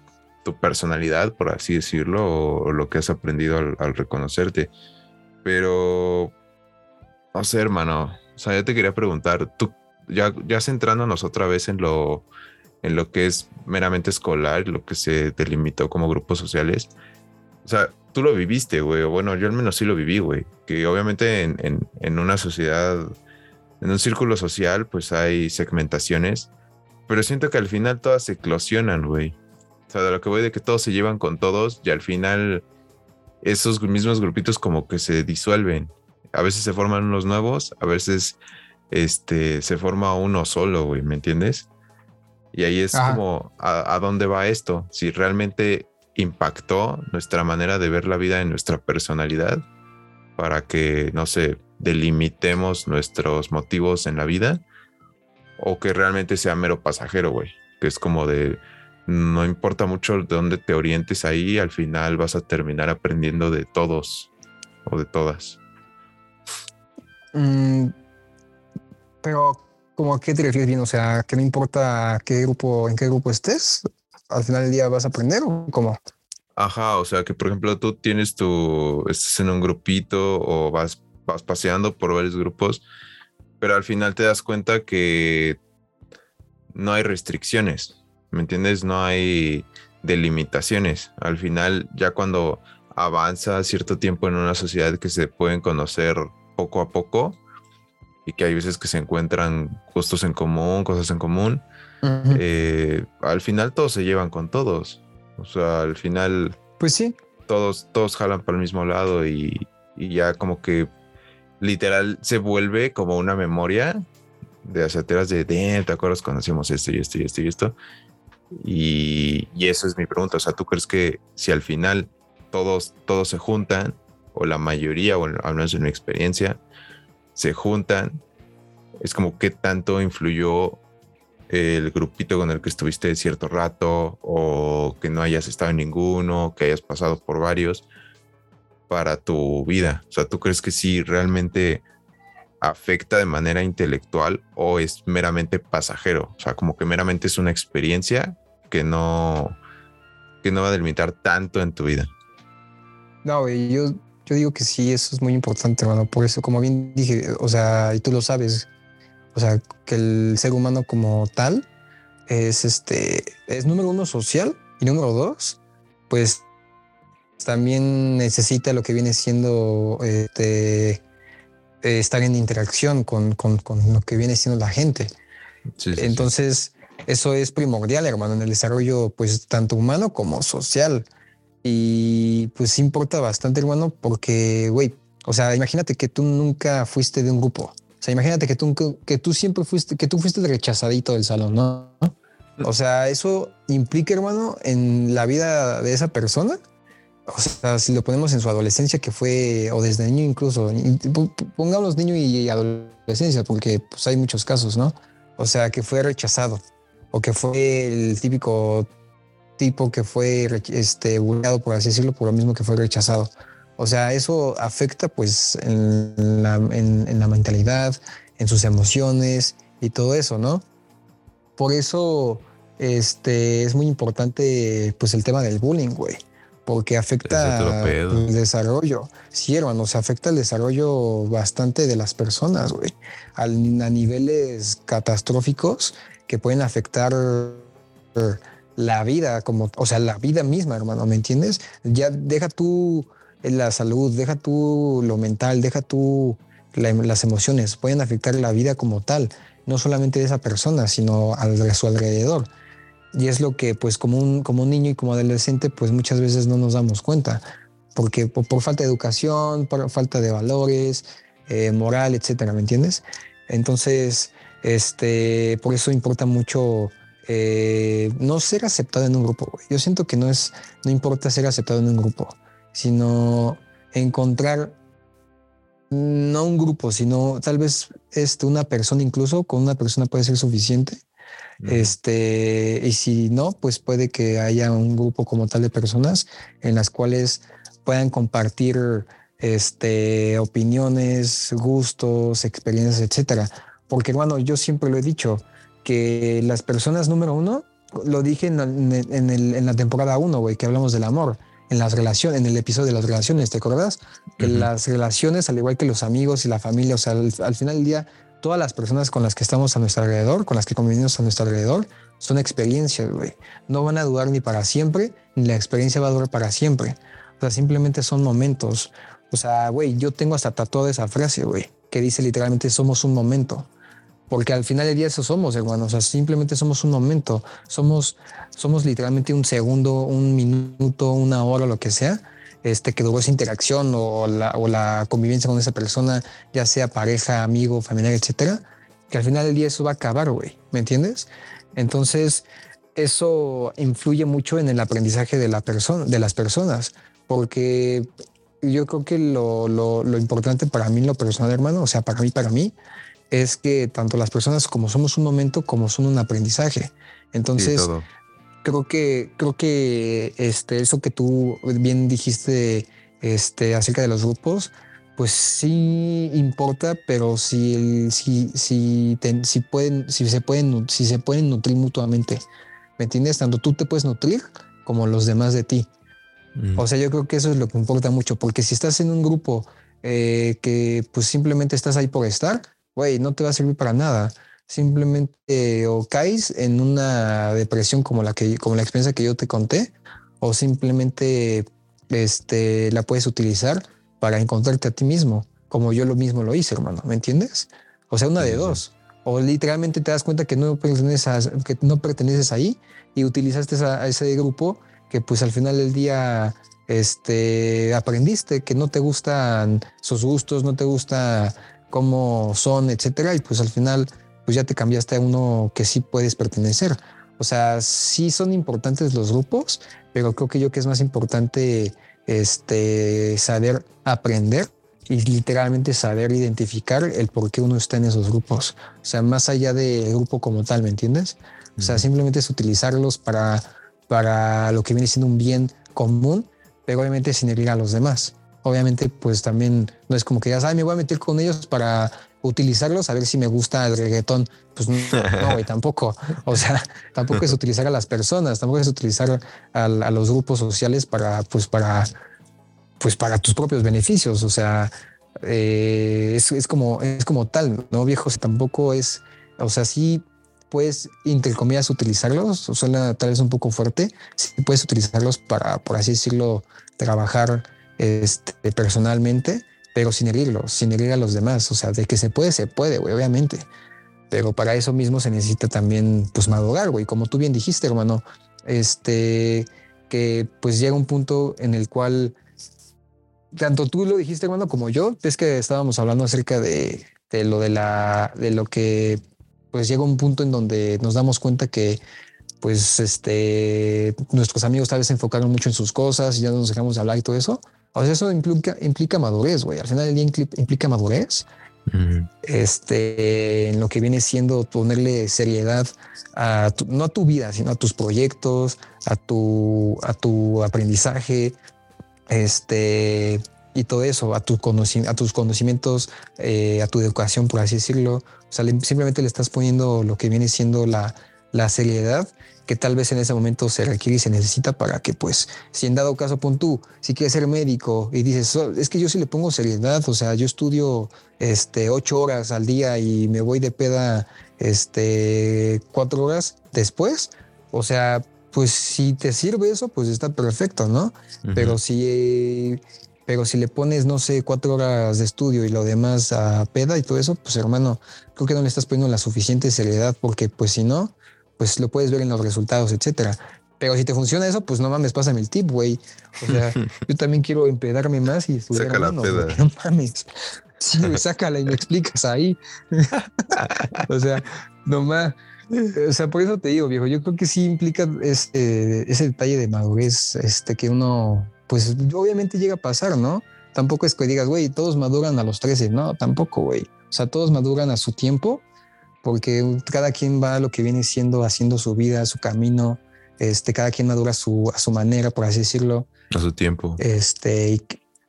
tu personalidad, por así decirlo, o, lo que has aprendido al, reconocerte. Pero, no sé, hermano, o sea, yo te quería preguntar, tú, ya, ya centrándonos otra vez en lo, en lo que es meramente escolar, lo que se delimitó como grupos sociales, o sea, tú lo viviste, güey, bueno, yo al menos sí lo viví, güey, que obviamente en, en, en una sociedad, en un círculo social, pues hay segmentaciones, pero siento que al final todas se eclosionan, güey. O sea, de lo que voy de que todos se llevan con todos y al final esos mismos grupitos como que se disuelven. A veces se forman unos nuevos, a veces este, se forma uno solo, güey, ¿me entiendes? Y ahí es como, ¿a, dónde va esto? Si realmente impactó nuestra manera de ver la vida en nuestra personalidad para que, no sé, delimitemos nuestros motivos en la vida o que realmente sea mero pasajero, güey, que es como de, no importa mucho de dónde te orientes ahí, al final vas a terminar aprendiendo de todos o de todas. Mm, pero, ¿cómo a qué te refieres bien? O sea, que no importa qué grupo, en qué grupo estés, al final del día vas a aprender o cómo? Ajá, o sea, que por ejemplo tú tienes tu, estás en un grupito o vas, vas paseando por varios grupos, pero al final te das cuenta que no hay restricciones ¿me entiendes? No hay delimitaciones. Al final, ya cuando avanza cierto tiempo en una sociedad que se pueden conocer poco a poco y que hay veces que se encuentran gustos en común, cosas en común, eh, al final todos se llevan con todos. O sea, al final... Pues sí. Todos, todos jalan para el mismo lado y, y ya como que literal se vuelve como una memoria de hacia atrás de, ¿te acuerdas cuando hacíamos esto y esto y esto y esto? Y, y esa es mi pregunta. O sea, ¿tú crees que si al final todos, todos se juntan, o la mayoría, o al menos en mi experiencia, se juntan, es como qué tanto influyó el grupito con el que estuviste cierto rato, o que no hayas estado en ninguno, que hayas pasado por varios para tu vida. O sea, ¿tú crees que sí realmente afecta de manera intelectual o es meramente pasajero? O sea, como que meramente es una experiencia que no, que no va a delimitar tanto en tu vida. No, yo, yo digo que sí, eso es muy importante, hermano. Por eso, como bien dije, o sea, y tú lo sabes, o sea, que el ser humano como tal es este, es número uno social y número dos, pues también necesita lo que viene siendo este, estar en interacción con, con, con, lo que viene siendo la gente. Entonces, eso es primordial, hermano, en el desarrollo, pues, tanto humano como social. Y pues importa bastante, hermano, porque, güey, o sea, imagínate que tú nunca fuiste de un grupo. O sea, imagínate que tú, que tú siempre fuiste, que tú fuiste el rechazadito del salón, ¿no? O sea, eso implica, hermano, en la vida de esa persona. O sea, si lo ponemos en su adolescencia, que fue, o desde niño incluso, pongamos niño y adolescencia, porque pues hay muchos casos, ¿no? O sea, que fue rechazado o que fue el típico tipo que fue este, por así decirlo, por lo mismo que fue rechazado. O sea, eso afecta pues en la, en, la mentalidad, en sus emociones y todo eso, ¿no? Por eso este, es muy importante pues el tema del bullying, güey, porque afecta el desarrollo. Sí, hermano, se afecta el desarrollo bastante de las personas, güey, a niveles catastróficos que pueden afectar la vida, como, o sea, la vida misma, hermano, ¿me entiendes? Ya deja tú la salud, deja tú lo mental, deja tú las emociones, pueden afectar la vida como tal, no solamente de esa persona, sino a su alrededor. Y es lo que, pues, como un, como un niño y como adolescente, pues muchas veces no nos damos cuenta, porque por, falta de educación, por falta de valores, eh, moral, etcétera, ¿me entiendes? Entonces, este, por eso importa mucho eh, no ser aceptado en un grupo, güey. Yo siento que no es, no importa ser aceptado en un grupo, sino encontrar no un grupo, sino tal vez este, una persona incluso, con una persona puede ser suficiente. Este, y si no, pues puede que haya un grupo como tal de personas en las cuales puedan compartir este, opiniones, gustos, experiencias, etcétera. Porque, bueno, yo siempre lo he dicho, que las personas número uno, lo dije en, en la temporada uno, güey, que hablamos del amor en las relaciones, en el episodio de las relaciones, ¿te acuerdas? Que las relaciones, al igual que los amigos y la familia, o sea, al, final del día, todas las personas con las que estamos a nuestro alrededor, con las que convivimos a nuestro alrededor, son experiencias, güey. No van a durar ni para siempre, ni la experiencia va a durar para siempre. O sea, simplemente son momentos. O sea, güey, yo tengo hasta tatuada esa frase, güey, que dice literalmente somos un momento porque al final del día eso somos, hermano. O sea, simplemente somos un momento, somos, somos literalmente un segundo, un minuto, una hora, lo que sea, este, que duró esa interacción o la, o la convivencia con esa persona, ya sea pareja, amigo, familiar, etcétera, que al final del día eso va a acabar, güey. ¿Me entiendes? Entonces, eso influye mucho en el aprendizaje de la persona, de las personas, porque yo creo que lo, lo, lo importante para mí, lo personal, hermano, o sea, para mí, para mí, es que tanto las personas como somos un momento, como son un aprendizaje. Entonces, creo que, creo que este, eso que tú bien dijiste este, acerca de los grupos, pues sí importa, pero si, si, si, si, pueden, si, se pueden, si se pueden nutrir mutuamente, ¿me entiendes? Tanto tú te puedes nutrir como los demás de ti. O sea, yo creo que eso es lo que importa mucho, porque si estás en un grupo eh, que pues simplemente estás ahí por estar, güey, no te va a servir para nada. Simplemente o caes en una depresión como la que, como la experiencia que yo te conté, o simplemente este, la puedes utilizar para encontrarte a ti mismo, como yo lo mismo lo hice, hermano. ¿Me entiendes? O sea, una de dos. O literalmente te das cuenta que no perteneces, que no perteneces ahí y utilizaste a ese grupo que pues al final del día este, aprendiste que no te gustan sus gustos, no te gusta cómo son, etcétera, y pues al final pues ya te cambiaste a uno que sí puedes pertenecer. O sea, sí son importantes los grupos, pero creo que yo que es más importante este saber aprender y literalmente saber identificar el por qué uno está en esos grupos. O sea, más allá del grupo como tal, ¿me entiendes? O sea, simplemente es utilizarlos para, para lo que viene siendo un bien común, pero obviamente sin herir a los demás obviamente pues también no es como que ya, ay, me voy a meter con ellos para utilizarlos a ver si me gusta el reggaetón. Pues no, güey, tampoco. O sea, tampoco es utilizar a las personas, tampoco es utilizar a, los grupos sociales para, pues para, pues para tus propios beneficios. O sea, eh, es, como, es como tal, ¿no, viejo? Tampoco es, o sea, sí puedes, entre comillas, utilizarlos, suena tal vez un poco fuerte, sí puedes utilizarlos para, por así decirlo, trabajar este, personalmente, pero sin herirlos, sin herir a los demás. O sea, de que se puede, se puede, güey, obviamente. Pero para eso mismo se necesita también, pues, madurar, güey. Como tú bien dijiste, hermano, este, que pues llega un punto en el cual, tanto tú lo dijiste, hermano, como yo, es que estábamos hablando acerca de, de lo de la, de lo que, pues llega un punto en donde nos damos cuenta que pues este nuestros amigos tal vez se enfocaron mucho en sus cosas y ya nos dejamos de hablar y todo eso. O sea, eso implica, implica madurez, güey. Al final del día implica madurez. Este, en lo que viene siendo ponerle seriedad a no a tu vida, sino a tus proyectos, a tu, a tu aprendizaje, este, y todo eso, a, tu a tus conocimientos, eh, a tu educación, por así decirlo. O sea, simplemente le estás poniendo lo que viene siendo la, la seriedad que tal vez en ese momento se requiere y se necesita para que, pues, si en dado caso, pon tú, si quieres ser médico y dices, es que yo sí le pongo seriedad, o sea, yo estudio este, ocho horas al día y me voy de peda este, cuatro horas después, o sea, pues si te sirve eso, pues está perfecto, ¿no? Pero si... Pero si le pones, no sé, cuatro horas de estudio y lo demás a peda y todo eso, pues hermano, creo que no le estás poniendo la suficiente seriedad porque pues si no, pues lo puedes ver en los resultados, etcétera. Pero si te funciona eso, pues no mames, pásame el tip, güey. O sea, yo también quiero empedarme más y estudiar Saca la peda. No mames. Sí, sácala y me explicas ahí. o sea, nomás, O sea, por eso te digo, viejo, yo creo que sí implica ese, ese detalle de madurez, este, que uno, pues obviamente llega a pasar, ¿no? Tampoco es que digas, güey, todos maduran a los 13, no, tampoco, güey. O sea, todos maduran a su tiempo, porque cada quien va a lo que viene siendo, haciendo su vida, su camino, este, cada quien madura a su, a su manera, por así decirlo. A su tiempo. Este,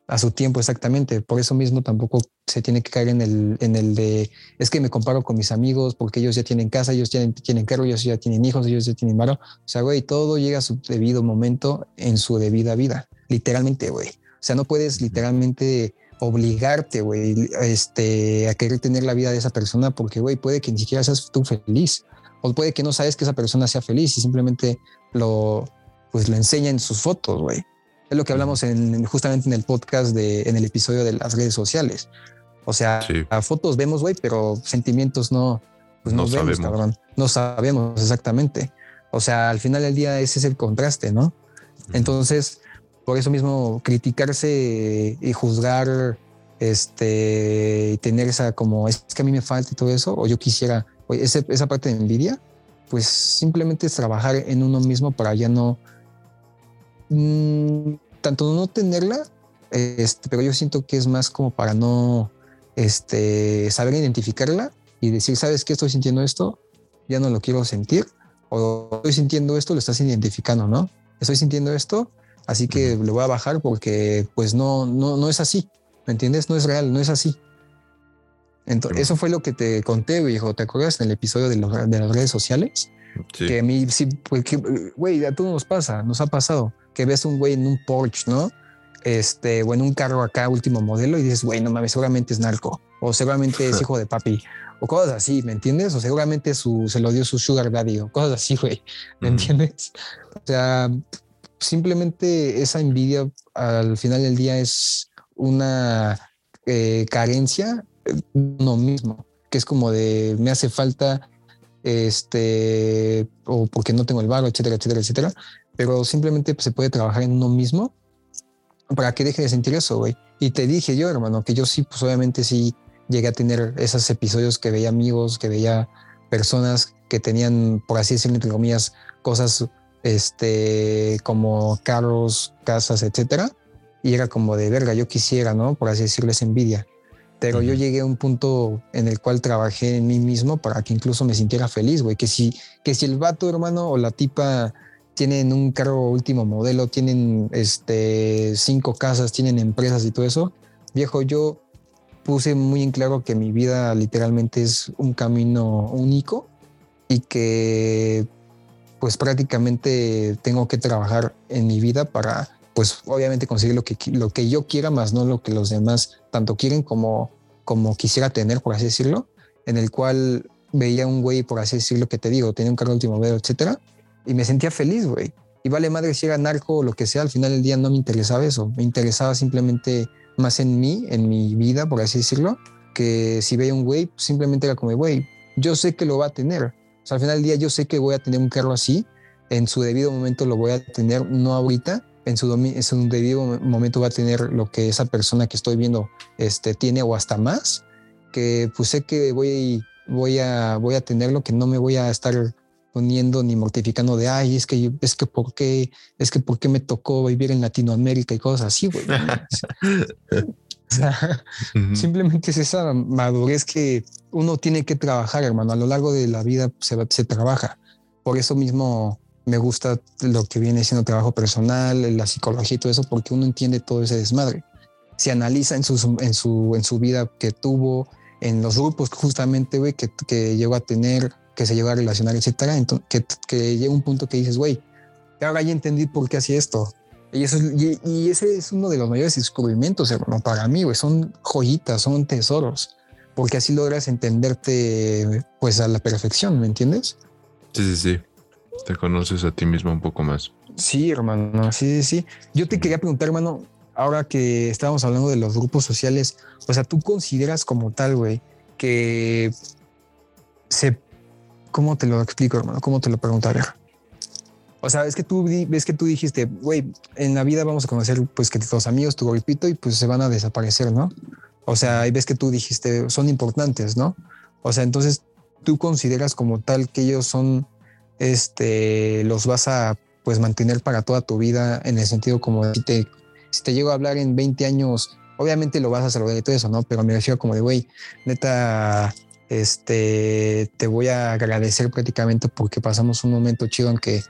a su tiempo exactamente. Por eso mismo tampoco se tiene que caer en el, en el de, es que me comparo con mis amigos porque ellos ya tienen casa, ellos tienen, tienen carro, ellos ya tienen hijos, ellos ya tienen varo. O sea, güey, todo llega a su debido momento en su debida vida. Literalmente, güey. O sea, no puedes literalmente obligarte, güey, este, a querer tener la vida de esa persona porque, güey, puede que ni siquiera seas tú feliz. O puede que no sabes que esa persona sea feliz y simplemente lo, pues lo enseña en sus fotos, güey. Es lo que hablamos en, justamente en el podcast de, en el episodio de las redes sociales. O sea, a fotos vemos, güey, pero sentimientos no, pues no, vemos, cabrón. No sabemos exactamente. O sea, al final del día ese es el contraste, ¿no? Entonces, por eso mismo criticarse y juzgar, este, y tener esa como, es que a mí me falta y todo eso, o yo quisiera, esa parte de envidia, pues simplemente es trabajar en uno mismo para ya no, mm, tanto no tenerla, este, pero yo siento que es más como para no este, saber identificarla y decir, ¿sabes qué? Estoy sintiendo esto, ya no lo quiero sentir, o estoy sintiendo esto, lo estás identificando, ¿no? Estoy sintiendo esto, así que lo voy a bajar porque pues no, no, no es así, ¿me entiendes? No es real, no es así. Entonces, eso fue lo que te conté, viejo. ¿Te acuerdas en el episodio de, de las redes sociales? Que a mí sí, porque, güey, a todos nos pasa, nos ha pasado que ves un güey en un Porsche, ¿no? Este, o en un carro acá, último modelo, y dices, güey, no mames, seguramente es narco, o seguramente es hijo de papi, o cosas así, ¿me entiendes? O seguramente su, se lo dio su sugar daddy, o cosas así, güey, ¿me entiendes? O sea, simplemente esa envidia al final del día es una eh, carencia de uno mismo, que es como de me hace falta este, o porque no tengo el barro, etcétera, etcétera, etcétera. Pero simplemente se puede trabajar en uno mismo para que deje de sentir eso, güey. Y te dije yo, hermano, que yo sí, pues obviamente sí llegué a tener esos episodios que veía amigos, que veía personas que tenían, por así decirlo, entre comillas, cosas este, como carros, casas, etcétera. Y era como de verga, yo quisiera, ¿no? Por así decirlo, esa envidia pero yo llegué a un punto en el cual trabajé en mí mismo para que incluso me sintiera feliz, güey, que si, que si el vato, hermano, o la tipa tienen un carro último modelo, tienen este, cinco casas, tienen empresas y todo eso, viejo, yo puse muy en claro que mi vida literalmente es un camino único y que pues prácticamente tengo que trabajar en mi vida para pues obviamente conseguir lo que, lo que yo quiera, más no lo que los demás tanto quieren como, como quisiera tener, por así decirlo, en el cual veía un güey, por así decirlo, que te digo, tenía un carro último modelo, etcétera, y me sentía feliz, güey. Y vale madre si era narco o lo que sea, al final del día no me interesaba eso, me interesaba simplemente más en mí, en mi vida, por así decirlo, que si veía un güey, simplemente era como, güey, yo sé que lo va a tener. O sea, al final del día yo sé que voy a tener un carro así, en su debido momento lo voy a tener, no ahorita, en su, en su debido momento va a tener lo que esa persona que estoy viendo este, tiene o hasta más, que pues sé que voy, voy, a, voy a tener lo que no me voy a estar poniendo ni mortificando de, ay, es que, es que por qué, es que por qué me tocó vivir en Latinoamérica y cosas así, güey. sea, simplemente es esa madurez que uno tiene que trabajar, hermano. A lo largo de la vida se, se trabaja. Por eso mismo me gusta lo que viene siendo trabajo personal, la psicología y todo eso, porque uno entiende todo ese desmadre. Se analiza en su, en su, en su vida que tuvo, en los grupos justamente, güey, que, que llegó a tener, que se llegó a relacionar, etcétera. Entonces, que, que llega un punto que dices, güey, ahora ya entendí por qué hacía esto. Y, eso, y, y, ese es uno de los mayores descubrimientos, hermano, para mí, güey. Son joyitas, son tesoros, porque así logras entenderte, pues, a la perfección, ¿me entiendes? Sí, sí, sí. Te conoces a ti mismo un poco más. Sí, hermano, sí, sí, sí. Yo te quería preguntar, hermano, ahora que estábamos hablando de los grupos sociales, o sea, tú consideras como tal, güey, que se... ¿Cómo te lo explico, hermano? ¿Cómo te lo preguntaré? O sea, es que tú ves que tú dijiste, güey, en la vida vamos a conocer pues que tus amigos, tu grupito y pues se van a desaparecer, ¿no? O sea, y ves que tú dijiste, son importantes, ¿no? O sea, entonces tú consideras como tal que ellos son, este, los vas a pues mantener para toda tu vida en el sentido como si te, si te llego a hablar en 20 años, obviamente lo vas a saludar y todo eso, ¿no? Pero me refiero como de, güey, neta, este, te voy a agradecer prácticamente porque pasamos un momento chido, aunque,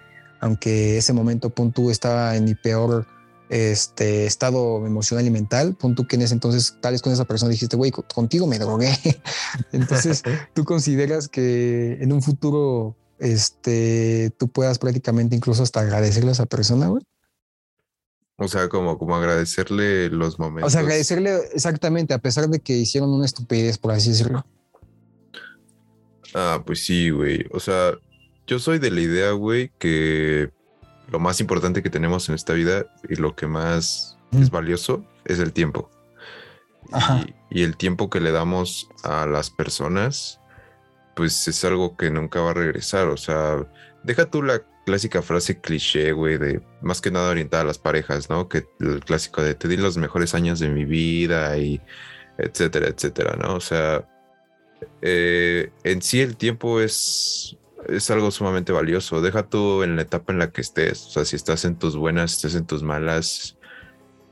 aunque ese momento punto estaba en mi peor este estado emocional y mental, punto que en ese entonces, tal vez con esa persona dijiste, güey, contigo me drogué. entonces, ¿tú consideras que en un futuro, este, tú puedas prácticamente incluso hasta agradecerle a esa persona, güey? O sea, como, como agradecerle los momentos. O sea, agradecerle exactamente, a pesar de que hicieron una estupidez, por así decirlo. Ah, pues sí, güey. O sea, yo soy de la idea, güey, que lo más importante que tenemos en esta vida y lo que más es valioso es el tiempo. Y, el tiempo que le damos a las personas, pues es algo que nunca va a regresar. O sea, deja tú la clásica frase cliché, güey, de más que nada orientada a las parejas, ¿no? Que el clásico de te di los mejores años de mi vida y etcétera, etcétera, ¿no? O sea, eh, en sí el tiempo es es algo sumamente valioso. Deja tú en la etapa en la que estés. O sea, si estás en tus buenas, estás en tus malas,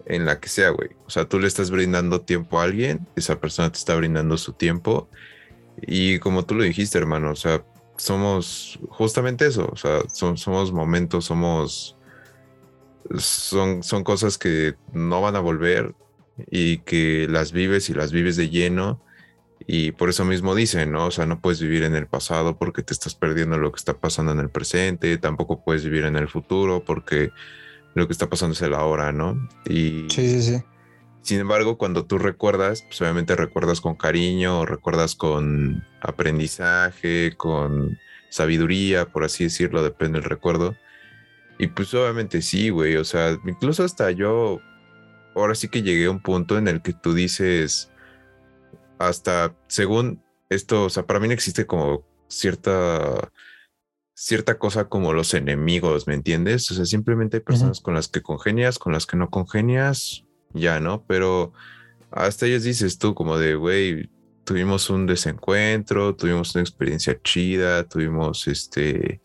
en la que sea, güey. O sea, tú le estás brindando tiempo a alguien, esa persona te está brindando su tiempo. Y como tú lo dijiste, hermano, o sea, somos justamente eso. O sea, somos momentos, somos. Son, son cosas que no van a volver y que las vives y las vives de lleno y por eso mismo dicen, ¿no? O sea, no puedes vivir en el pasado porque te estás perdiendo lo que está pasando en el presente, tampoco puedes vivir en el futuro porque lo que está pasando es el ahora, ¿no? Y sí, sí, sí. Sin embargo, cuando tú recuerdas, pues obviamente recuerdas con cariño, o recuerdas con aprendizaje, con sabiduría, por así decirlo, depende del recuerdo. Y pues obviamente sí, güey, o sea, incluso hasta yo, ahora sí que llegué a un punto en el que tú dices, hasta según esto, o sea, para mí no existe como cierta cierta cosa como los enemigos, ¿me entiendes? O sea, simplemente hay personas con las que congenias, con las que no congenias, ya, ¿no? Pero hasta ellos dices tú como de, güey, tuvimos un desencuentro, tuvimos una experiencia chida, tuvimos este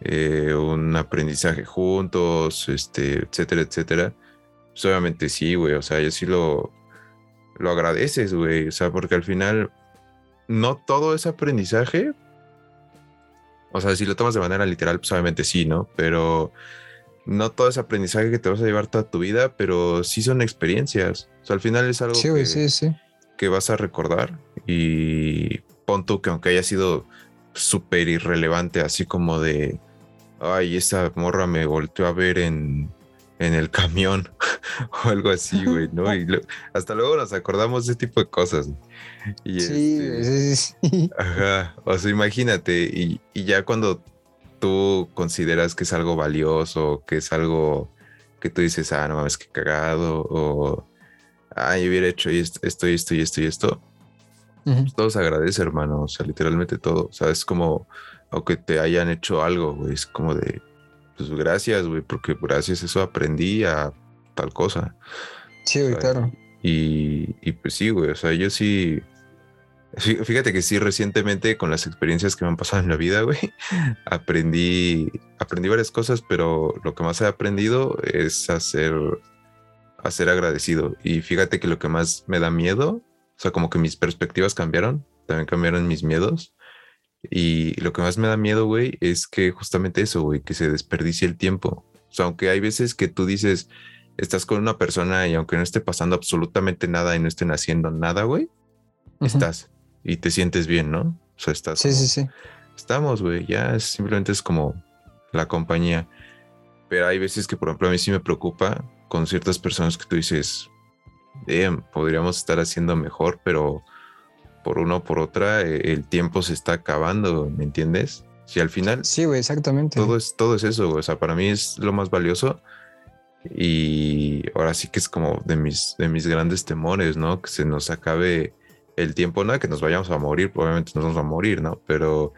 eh, un aprendizaje juntos, este, etcétera, etcétera. Pues obviamente sí, güey, o sea, yo sí lo, lo agradeces, güey. O sea, porque al final no todo es aprendizaje. O sea, si lo tomas de manera literal, pues obviamente sí, ¿no? Pero no todo es aprendizaje que te vas a llevar toda tu vida, pero sí son experiencias. O sea, al final es algo que, vas a recordar y pon tú que aunque haya sido súper irrelevante, así como de, ay, esa morra me volteó a ver en, en el camión o algo así, güey, ¿no? Y hasta luego nos acordamos de ese tipo de cosas. Y sí, este, sí, Ajá, o sea, imagínate, y, ya cuando tú consideras que es algo valioso, que es algo que tú dices, ah, no mames, que cagado, o, ah, yo hubiera hecho esto, esto, esto y esto y esto, pues todo se agradece, hermano, o sea, literalmente todo, o sea, es como, aunque te hayan hecho algo, güey, es como de, pues gracias, güey, porque gracias a eso aprendí a tal cosa. Sí, güey, claro. Y, y, pues sí, güey, o sea, yo sí, fíjate que sí, recientemente con las experiencias que me han pasado en la vida, güey, aprendí, aprendí varias cosas, pero lo que más he aprendido es a ser, a ser agradecido. Y fíjate que lo que más me da miedo, o sea, como que mis perspectivas cambiaron, también cambiaron mis miedos. Y lo que más me da miedo, güey, es que justamente eso, güey, que se desperdicie el tiempo. O sea, aunque hay veces que tú dices, estás con una persona y aunque no esté pasando absolutamente nada y no estén haciendo nada, güey, estás y te sientes bien, ¿no? O sea, estás. Sí, sí, sí. Estamos, güey, ya simplemente es como la compañía. Pero hay veces que, por ejemplo, a mí sí me preocupa con ciertas personas que tú dices, podríamos estar haciendo mejor, pero por una o por otra, eh, el tiempo se está acabando, ¿me entiendes? Si al final... Sí, güey, exactamente. Todo es, todo es eso, o sea, para mí es lo más valioso y ahora sí que es como de mis, de mis grandes temores, ¿no? Que se nos acabe el tiempo, no que nos vayamos a morir, probablemente nos vamos a morir, ¿no? Pero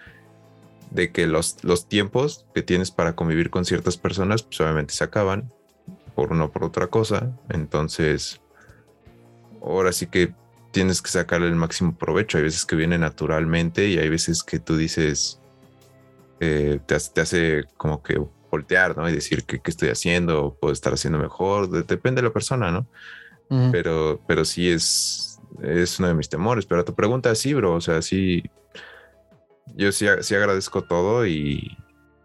de que los, los tiempos que tienes para convivir con ciertas personas, pues obviamente se acaban por una o por otra cosa. Entonces, ahora sí que tienes que sacarle el máximo provecho. Hay veces que viene naturalmente y hay veces que tú dices, eh, te, hace, como que voltear, ¿no? Y decir qué estoy haciendo, puedo estar haciendo mejor, depende de la persona, ¿no? Pero, pero sí es, es uno de mis temores. Pero tu pregunta sí, bro, o sea, sí, yo sí, sí agradezco todo y,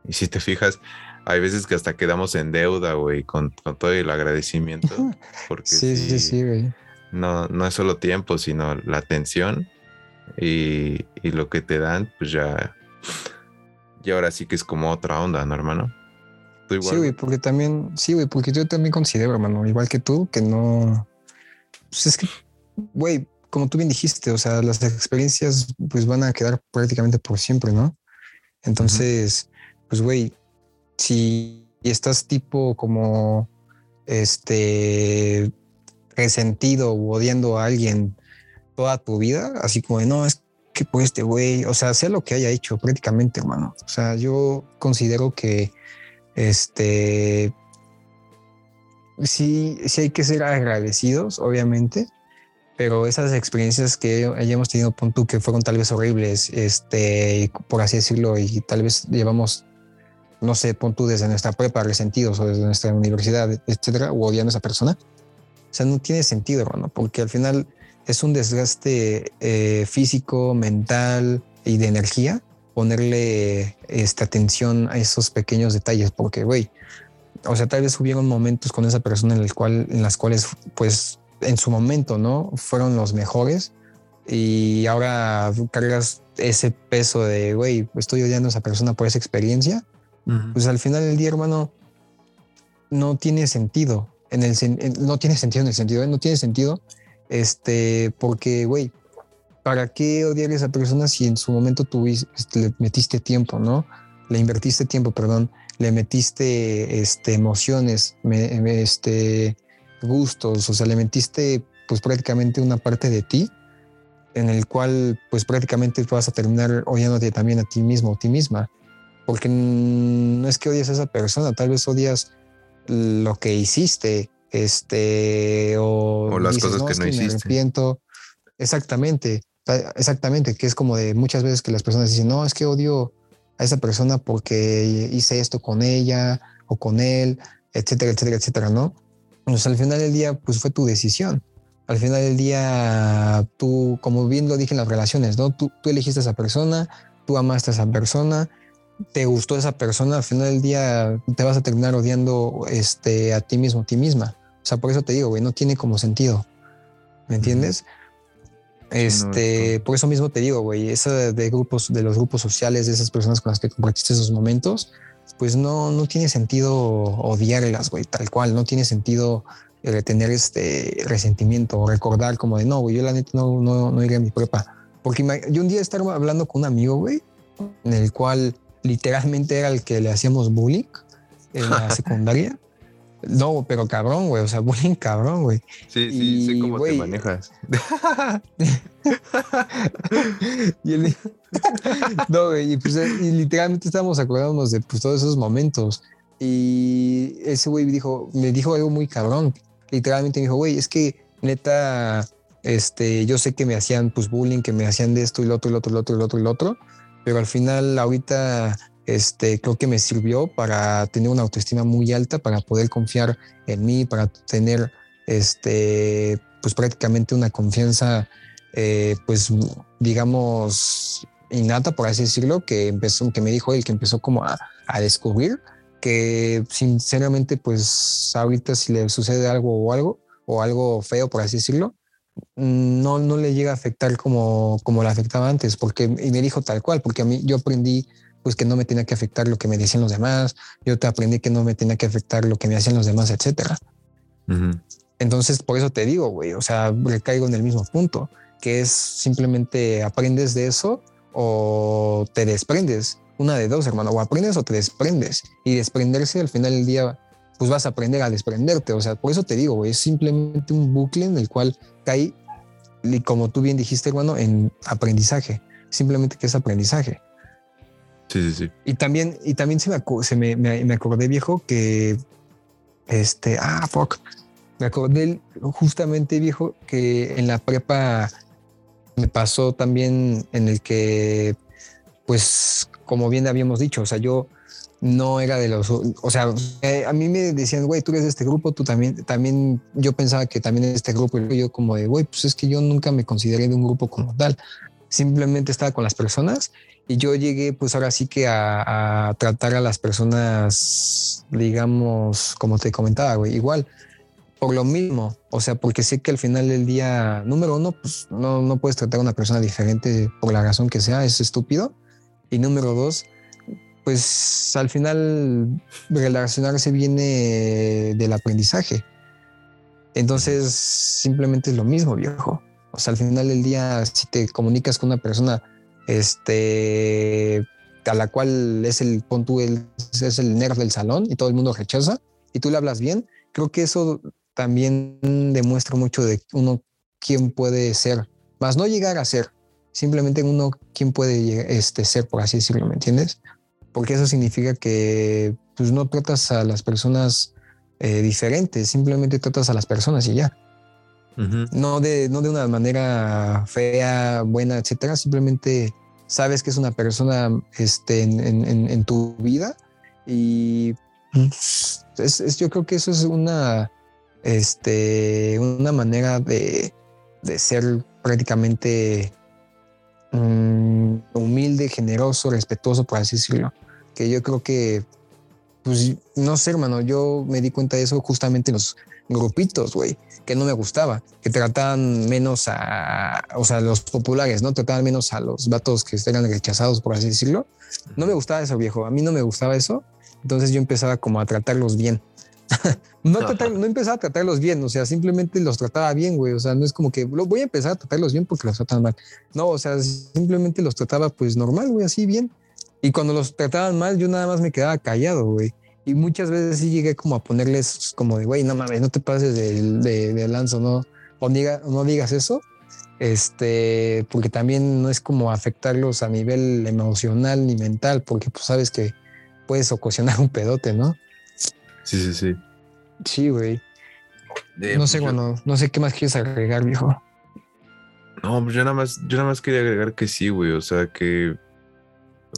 y si te fijas, hay veces que hasta quedamos en deuda, güey, con, con, todo el agradecimiento. Porque sí, sí, sí, güey. No, no es solo tiempo, sino la atención y, y, lo que te dan, pues ya. Y ahora sí que es como otra onda, ¿no, hermano? Sí, güey, porque también, sí, güey, porque yo también considero, hermano, igual que tú, que no. Pues es que, güey, como tú bien dijiste, o sea, las experiencias pues van a quedar prácticamente por siempre, ¿no? Entonces, pues, güey, si estás tipo como este resentido o odiando a alguien toda tu vida, así como de no, es que por este güey, o sea, sea lo que haya hecho prácticamente, hermano. O sea, yo considero que este sí, sí hay que ser agradecidos, obviamente, pero esas experiencias que hayamos tenido, punto que fueron tal vez horribles, este, por así decirlo, y tal vez llevamos no sé, pon tú desde nuestra prepa resentidos o desde nuestra universidad, etcétera, o odiando a esa persona. O sea, no tiene sentido, hermano, porque al final es un desgaste eh, físico, mental y de energía ponerle esta atención a esos pequeños detalles, porque, güey, o sea, tal vez hubieron momentos con esa persona en, el cual, en las cuales, pues, en su momento, ¿no? Fueron los mejores y ahora cargas ese peso de, güey, estoy odiando a esa persona por esa experiencia pues al final del día, hermano, no tiene sentido. No tiene sentido en el sentido, ¿eh? no tiene sentido, este, porque, güey, ¿para qué odiar a esa persona si en su momento tuviste, este, le metiste tiempo, ¿no? Le invertiste tiempo, perdón, le metiste este, emociones, este, gustos, o sea, le metiste pues prácticamente una parte de ti en el cual pues prácticamente vas a terminar odiándote también a ti mismo o ti misma porque no es que odies a esa persona, tal vez odias lo que hiciste, este, o, las cosas que no hiciste. Me arrepiento. Exactamente, exactamente, que es como de muchas veces que las personas dicen, no, es que odio a esa persona porque hice esto con ella o con él, etcétera, etcétera, etcétera, ¿no? Pues al final del día, pues fue tu decisión. Al final del día, tú, como bien lo dije en las relaciones, ¿no? Tú, tú elegiste a esa persona, tú amaste a esa persona te gustó esa persona, al final del día te vas a terminar odiando este, a ti mismo, a ti misma. O sea, por eso te digo, güey, no tiene como sentido. ¿Me entiendes? Este, por eso mismo te digo, güey, esa de grupos, de los grupos sociales, de esas personas con las que compartiste esos momentos, pues no, no tiene sentido odiarlas, güey, tal cual, no tiene sentido eh, tener este resentimiento o recordar como de no, güey, yo la neta no, no, no iré a mi prepa. Porque yo un día estaba hablando con un amigo, güey, en el cual literalmente era el que le hacíamos bullying en la secundaria. No, pero cabrón, güey. O sea, bullying cabrón, güey. Sí, sí, sé cómo te manejas. y no, güey. Y, pues, y literalmente estábamos acordándonos de pues, todos esos momentos. Y ese güey dijo, me dijo algo muy cabrón. Literalmente me dijo, güey, es que neta, este, yo sé que me hacían pues bullying, que me hacían de esto y lo otro, y lo otro, y lo otro, y lo otro, y lo otro pero al final ahorita este, creo que me sirvió para tener una autoestima muy alta, para poder confiar en mí, para tener este, pues prácticamente una confianza, eh, pues digamos, innata, por así decirlo, que empezó, que me dijo él, que empezó como a, a descubrir, que sinceramente, pues ahorita si le sucede algo o algo, o algo feo, por así decirlo, no, no le llega a afectar como, como le afectaba antes, porque y me dijo tal cual, porque a mí yo aprendí pues que no me tenía que afectar lo que me decían los demás, yo te aprendí que no me tenía que afectar lo que me hacían los demás, etcétera. Entonces, por eso te digo, güey, o sea, recaigo en el mismo punto, que es simplemente aprendes de eso o te desprendes. Una de dos, hermano, o aprendes o te desprendes. Y desprenderse al final del día pues vas a aprender a desprenderte. O sea, por eso te digo, es simplemente un bucle en el cual cae, y como tú bien dijiste, bueno, en aprendizaje. Simplemente que es aprendizaje. Sí, sí, sí. Y también, y también se me, se me, me, acordé, viejo, que este, ah, fuck. Me acordé justamente, viejo, que en la prepa me pasó también en el que, pues, como bien habíamos dicho, o sea, yo no era de los, o sea, eh, a mí me decían, güey, tú eres de este grupo, tú también, también, yo pensaba que también es este grupo, y yo como de, güey, pues es que yo nunca me consideré de un grupo como tal, simplemente estaba con las personas y yo llegué pues ahora sí que a, tratar a las personas, digamos, como te comentaba, güey, igual, por lo mismo, o sea, porque sé que al final del día, número uno, pues no, no puedes tratar a una persona diferente por la razón que sea, es estúpido, y número dos, pues al final relacionarse viene del aprendizaje. Entonces, simplemente es lo mismo, viejo. O sea, al final del día, si te comunicas con una persona este, a la cual es el, pon es el nerd del salón y todo el mundo rechaza, y tú le hablas bien, creo que eso también demuestra mucho de uno quién puede ser, más no llegar a ser, simplemente uno quién puede este, ser, por así decirlo, ¿me entiendes? Porque eso significa que pues, no tratas a las personas eh, diferentes, simplemente tratas a las personas y ya. no, de, no de una manera fea, buena, etcétera, simplemente sabes que es una persona este, en, tu vida y es, yo creo que eso es una, este, una manera de, de ser prácticamente mm, humilde, generoso, respetuoso, por así decirlo que yo creo que, pues no sé, hermano, yo me di cuenta de eso justamente en los grupitos, güey, que no me gustaba, que trataban menos a, o sea, los populares, ¿no? Trataban menos a los vatos que eran rechazados, por así decirlo. No me gustaba eso, viejo, a mí no me gustaba eso, entonces yo empezaba como a tratarlos bien. no, no empezaba a tratarlos bien, o sea, simplemente los trataba bien, güey. O sea, no es como que voy a empezar a tratarlos bien porque los tratan mal. No, o sea, simplemente los trataba pues normal, güey, así bien. Y cuando los trataban mal, yo nada más me quedaba callado, güey. Y muchas veces sí llegué como a ponerles como de, güey, no mames, no te pases de, de, lanzo, ¿no? O diga, no digas eso. Este, porque también no es como afectarlos a nivel emocional ni mental, porque pues sabes que puedes ocasionar un pedote, ¿no? Sí, sí, sí. Sí, güey. no sé, bueno, no sé qué más quieres agregar, viejo. No, pues yo nada más, yo nada más quería agregar que sí, güey. O sea, que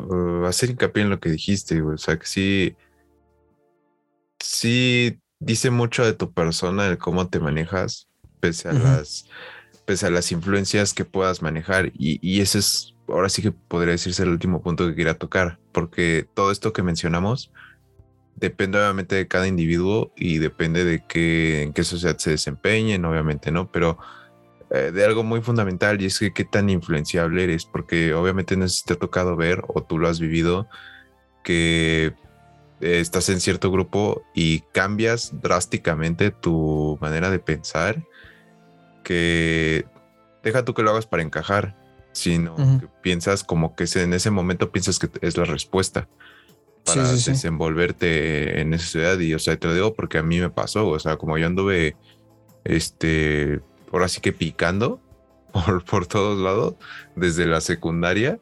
uh, hacer hincapié en lo que dijiste, güey. O sea, que sí, sí dice mucho de tu persona, de cómo te manejas, pese a las, pese a las influencias que puedas manejar. Y, y ese es, ahora sí que podría decirse el último punto que quería tocar, porque todo esto que mencionamos depende obviamente de cada individuo y depende de qué, en qué sociedad se desempeñen, obviamente, ¿no? Pero eh, de algo muy fundamental y es que qué tan influenciable eres, porque obviamente no te ha tocado ver o tú lo has vivido, que eh, estás en cierto grupo y cambias drásticamente tu manera de pensar, que deja tú que lo hagas para encajar, sino que piensas como que en ese momento piensas que es la respuesta para desenvolverte en esa ciudad. Y o sea te lo digo porque a mí me pasó o sea como yo anduve este ahora sí que picando por, por todos lados desde la secundaria.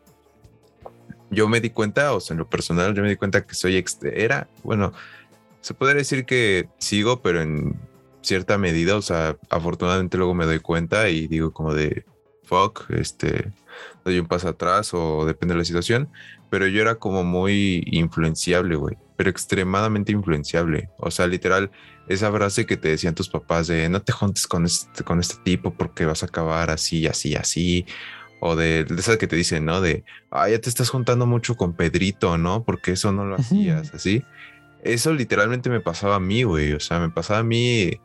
Yo me di cuenta, o sea, en lo personal, yo me di cuenta que soy era, bueno, se podría decir que sigo, pero en cierta medida, o sea, afortunadamente luego me doy cuenta y digo como de, fuck, este, doy un paso atrás o depende de la situación, pero yo era como muy influenciable, güey, pero extremadamente influenciable, o sea, literal, esa frase que te decían tus papás de no te juntes con este, con este tipo porque vas a acabar así, así, así. O de, de esa que te dicen, ¿no? De, ah, ya te estás juntando mucho con Pedrito, ¿no? Porque eso no lo hacías, así. Eso literalmente me pasaba a mí, güey. O sea, me pasaba a mí,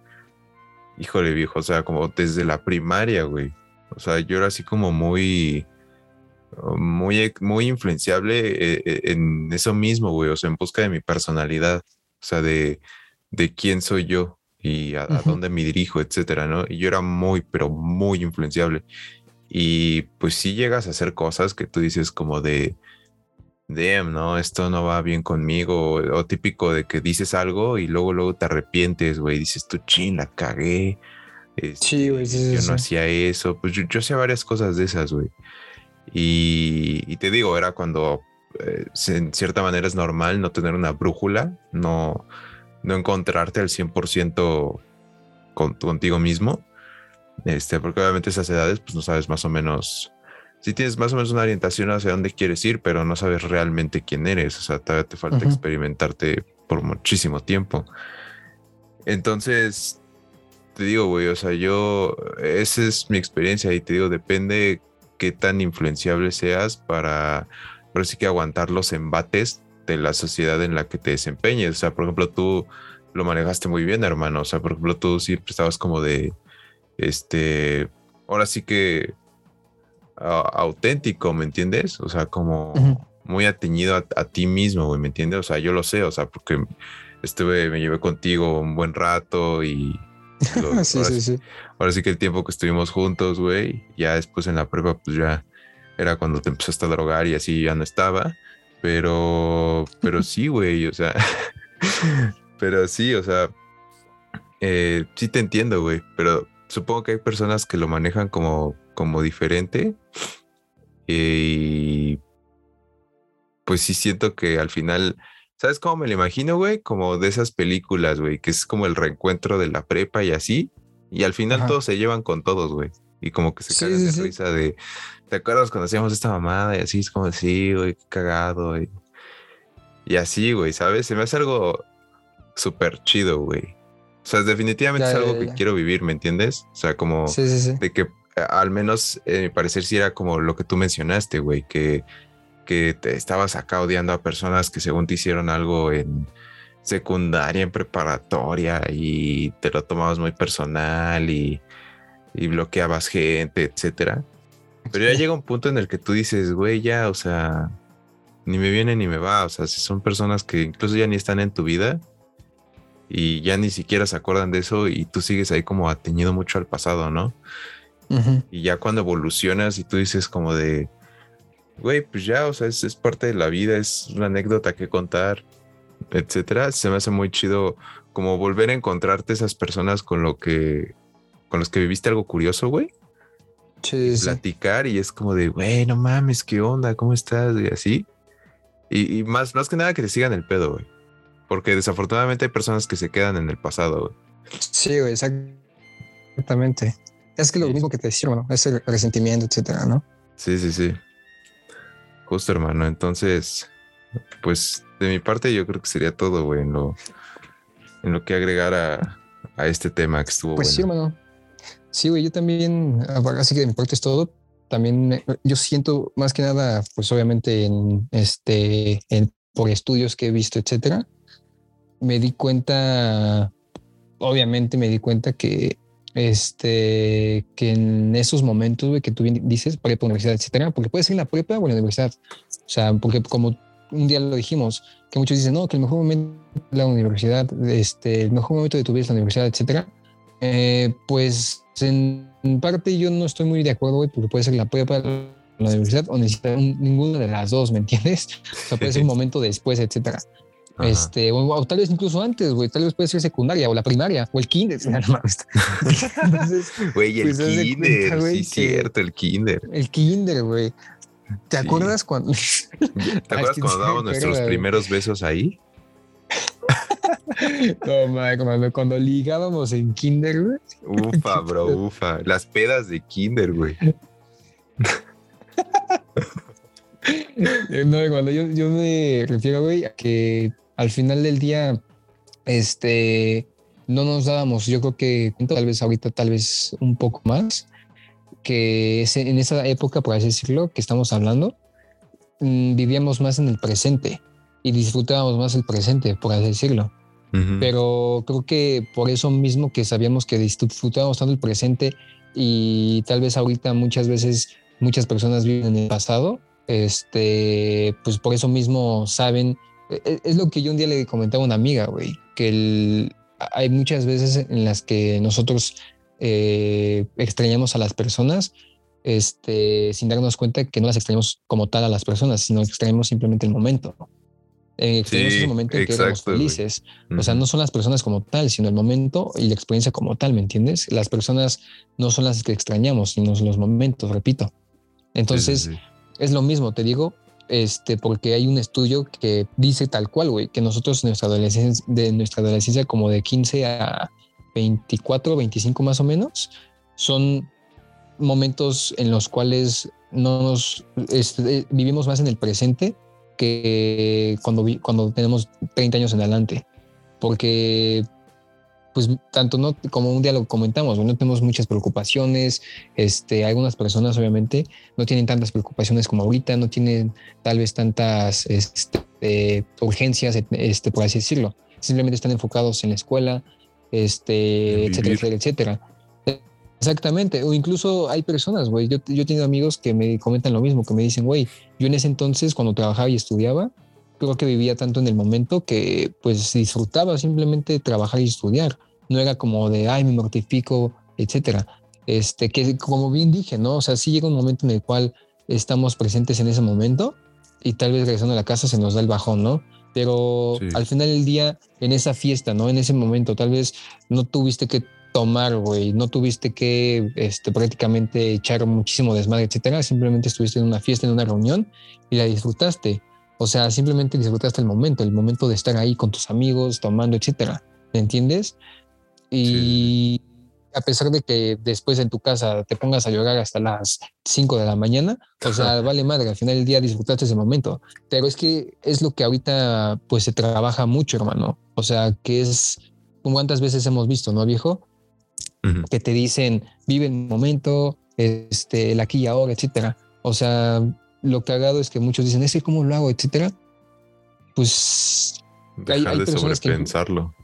híjole, viejo, o sea, como desde la primaria, güey. O sea, yo era así como muy, muy, muy influenciable eh, eh, en eso mismo, güey. O sea, en busca de mi personalidad. O sea, de, de quién soy yo y a, dónde me dirijo, etcétera, ¿no? Y yo era muy, pero muy influenciable. Y pues si llegas a hacer cosas que tú dices como de, damn, ¿no? Esto no va bien conmigo. O, típico de que dices algo y luego, luego te arrepientes, güey. Dices tú, chin, la cagué. sí, güey. Este, yo no hacía eso. Pues yo, hacía varias cosas de esas, güey. Y, te digo, era cuando eh, en cierta manera es normal no tener una brújula, no, no encontrarte al 100% contigo mismo. Este, porque obviamente esas edades, pues no sabes más o menos. Si tienes más o menos una orientación hacia dónde quieres ir, pero no sabes realmente quién eres. O sea, todavía te falta experimentarte por muchísimo tiempo. Entonces, te digo, güey, o sea, yo, esa es mi experiencia y te digo, depende qué tan influenciable seas para, pero sí que aguantar los embates de la sociedad en la que te desempeñes. O sea, por ejemplo, tú lo manejaste muy bien, hermano. O sea, por ejemplo, tú siempre estabas como de, este, ahora sí que auténtico, ¿me entiendes? O sea, como muy ateñido a, ti mismo, güey, ¿me entiendes? O sea, yo lo sé, o sea, porque estuve, me llevé contigo un buen rato y... sí, sí, sí. Ahora sí que el tiempo que estuvimos juntos, güey, ya después en la prueba, pues ya era cuando te empezaste a drogar y así ya no estaba. Pero, pero sí, güey, o sea, pero sí, o sea, eh, sí te entiendo, güey, pero supongo que hay personas que lo manejan como, como diferente y pues sí siento que al final, ¿sabes cómo me lo imagino, güey? Como de esas películas, güey, que es como el reencuentro de la prepa y así, y al final todos se llevan con todos, güey. Y como que se cagan de risa de, ¿te acuerdas cuando hacíamos esta mamada? Y así es como, sí, güey, qué cagado. Y, y así, güey, ¿sabes? Se me hace algo súper chido, güey. O sea, definitivamente es algo que quiero vivir, ¿me entiendes? O sea, como de que al menos, en mi parecer, sí era como lo que tú mencionaste, güey, que, que te estabas acá odiando a personas que según te hicieron algo en secundaria, en preparatoria, y te lo tomabas muy personal y y bloqueabas gente, etcétera. Pero ya llega un punto en el que tú dices, güey, ya, o sea, ni me viene ni me va. O sea, si son personas que incluso ya ni están en tu vida y ya ni siquiera se acuerdan de eso y tú sigues ahí como ateñido mucho al pasado, ¿no? Y ya cuando evolucionas y tú dices como de, güey, pues ya, o sea, es, es, parte de la vida, es una anécdota que contar, etcétera. Se me hace muy chido como volver a encontrarte esas personas con lo que con los que viviste algo curioso, güey. Sí, platicar y es como de, güey, no mames, ¿qué onda? ¿Cómo estás? Y así. Y, más, más que nada que te sigan el pedo, güey. Porque desafortunadamente hay personas que se quedan en el pasado, güey. Sí, güey, exactamente. Es que lo mismo que te decía, ¿no? Es el resentimiento, etcétera, ¿no? Sí, sí, sí. Justo, hermano. Entonces, pues de mi parte yo creo que sería todo, güey, en lo, en lo que agregar a, a este tema que estuvo pues sí, hermano. Sí, güey, yo también, así que de mi parte es todo. También yo siento más que nada, pues obviamente en este, en, por estudios que he visto, etcétera, me di cuenta, obviamente me di cuenta que este, que en esos momentos güey, que tú bien dices, prepa, universidad, etcétera, porque puede ser en la prepa o en la universidad. O sea, porque como un día lo dijimos, que muchos dicen, no, que el mejor momento de la universidad, este, el mejor momento de tu vida es la universidad, etcétera. Eh, pues en parte yo no estoy muy de acuerdo, güey, porque puede ser la prueba de la universidad o necesita ninguna de las dos, ¿me entiendes? O sea, puede ser un momento después, etcétera. Este, o, tal vez incluso antes, güey, tal vez puede ser secundaria o la primaria o el kinder. Güey, el pues, kinder, sí, cierto, el kinder. El kinder, güey. ¿Te acuerdas cuando? ¿Te acuerdas cuando dábamos nuestros primeros besos ahí? No, cuando, cuando ligábamos en Kinder, güey. Ufa, bro, ufa. Las pedas de Kinder, güey. No, cuando yo, yo me refiero, güey, a que al final del día, este, no nos dábamos, yo creo que tal vez ahorita, tal vez un poco más, que en esa época, por así decirlo, que estamos hablando, mm, vivíamos más en el presente y disfrutábamos más el presente, por así decirlo. Pero creo que por eso mismo que sabíamos que disfrutábamos tanto el presente y tal vez ahorita muchas veces muchas personas viven en el pasado, este, pues por eso mismo saben, e, e, es lo que yo un día le comentaba a una amiga, güey, que hay muchas veces en las que nosotros eh, extrañamos a las personas este, sin darnos cuenta que no las extrañamos como tal a las personas, sino que extrañamos simplemente el momento en ese momento en que éramos felices. O sea, no son las personas como tal, sino el momento y la experiencia como tal, ¿me entiendes? Las personas no son las que extrañamos, sino los momentos, repito. Entonces, es lo mismo, te digo, este, porque hay un estudio que dice tal cual, güey, que nosotros nuestra adolescencia, de nuestra adolescencia como de 15 a 24, 25 más o menos, son momentos en los cuales nos este, vivimos más en el presente que cuando, cuando tenemos 30 años en adelante. Porque pues tanto no como un día lo comentamos, no tenemos muchas preocupaciones, este, algunas personas obviamente no tienen tantas preocupaciones como ahorita, no tienen tal vez tantas este, urgencias, este, por así decirlo, simplemente están enfocados en la escuela, este, etcétera, etcétera, etcétera. Exactamente, o incluso hay personas, güey, yo, yo he tenido amigos que me comentan lo mismo, que me dicen, güey, yo en ese entonces cuando trabajaba y estudiaba, creo que vivía tanto en el momento que pues disfrutaba simplemente trabajar y estudiar. No era como de, ay, me mortifico, etcétera. Este, que como bien dije, ¿no? O sea, sí llega un momento en el cual estamos presentes en ese momento y tal vez regresando a la casa se nos da el bajón, ¿no? Pero al final del día, en esa fiesta, ¿no? En ese momento, tal vez no tuviste que tomar, güey, no tuviste que este, prácticamente echar muchísimo desmadre, etcétera. Simplemente estuviste en una fiesta, en una reunión y la disfrutaste. O sea, simplemente disfrutaste el momento, el momento de estar ahí con tus amigos, tomando, etcétera. ¿Me entiendes? Y a pesar de que después en tu casa te pongas a llorar hasta las 5 de la mañana, o sea, vale madre, al final del día disfrutaste ese momento. Pero es que es lo que ahorita pues se trabaja mucho, hermano. O sea, que es como cuántas veces hemos visto, ¿no, viejo? Que te dicen, vive el momento, este, el aquí y ahora, etcétera. O sea, lo cagado es que muchos dicen, es que cómo lo hago, etcétera. Pues Dejar hay, de sobrepensarlo.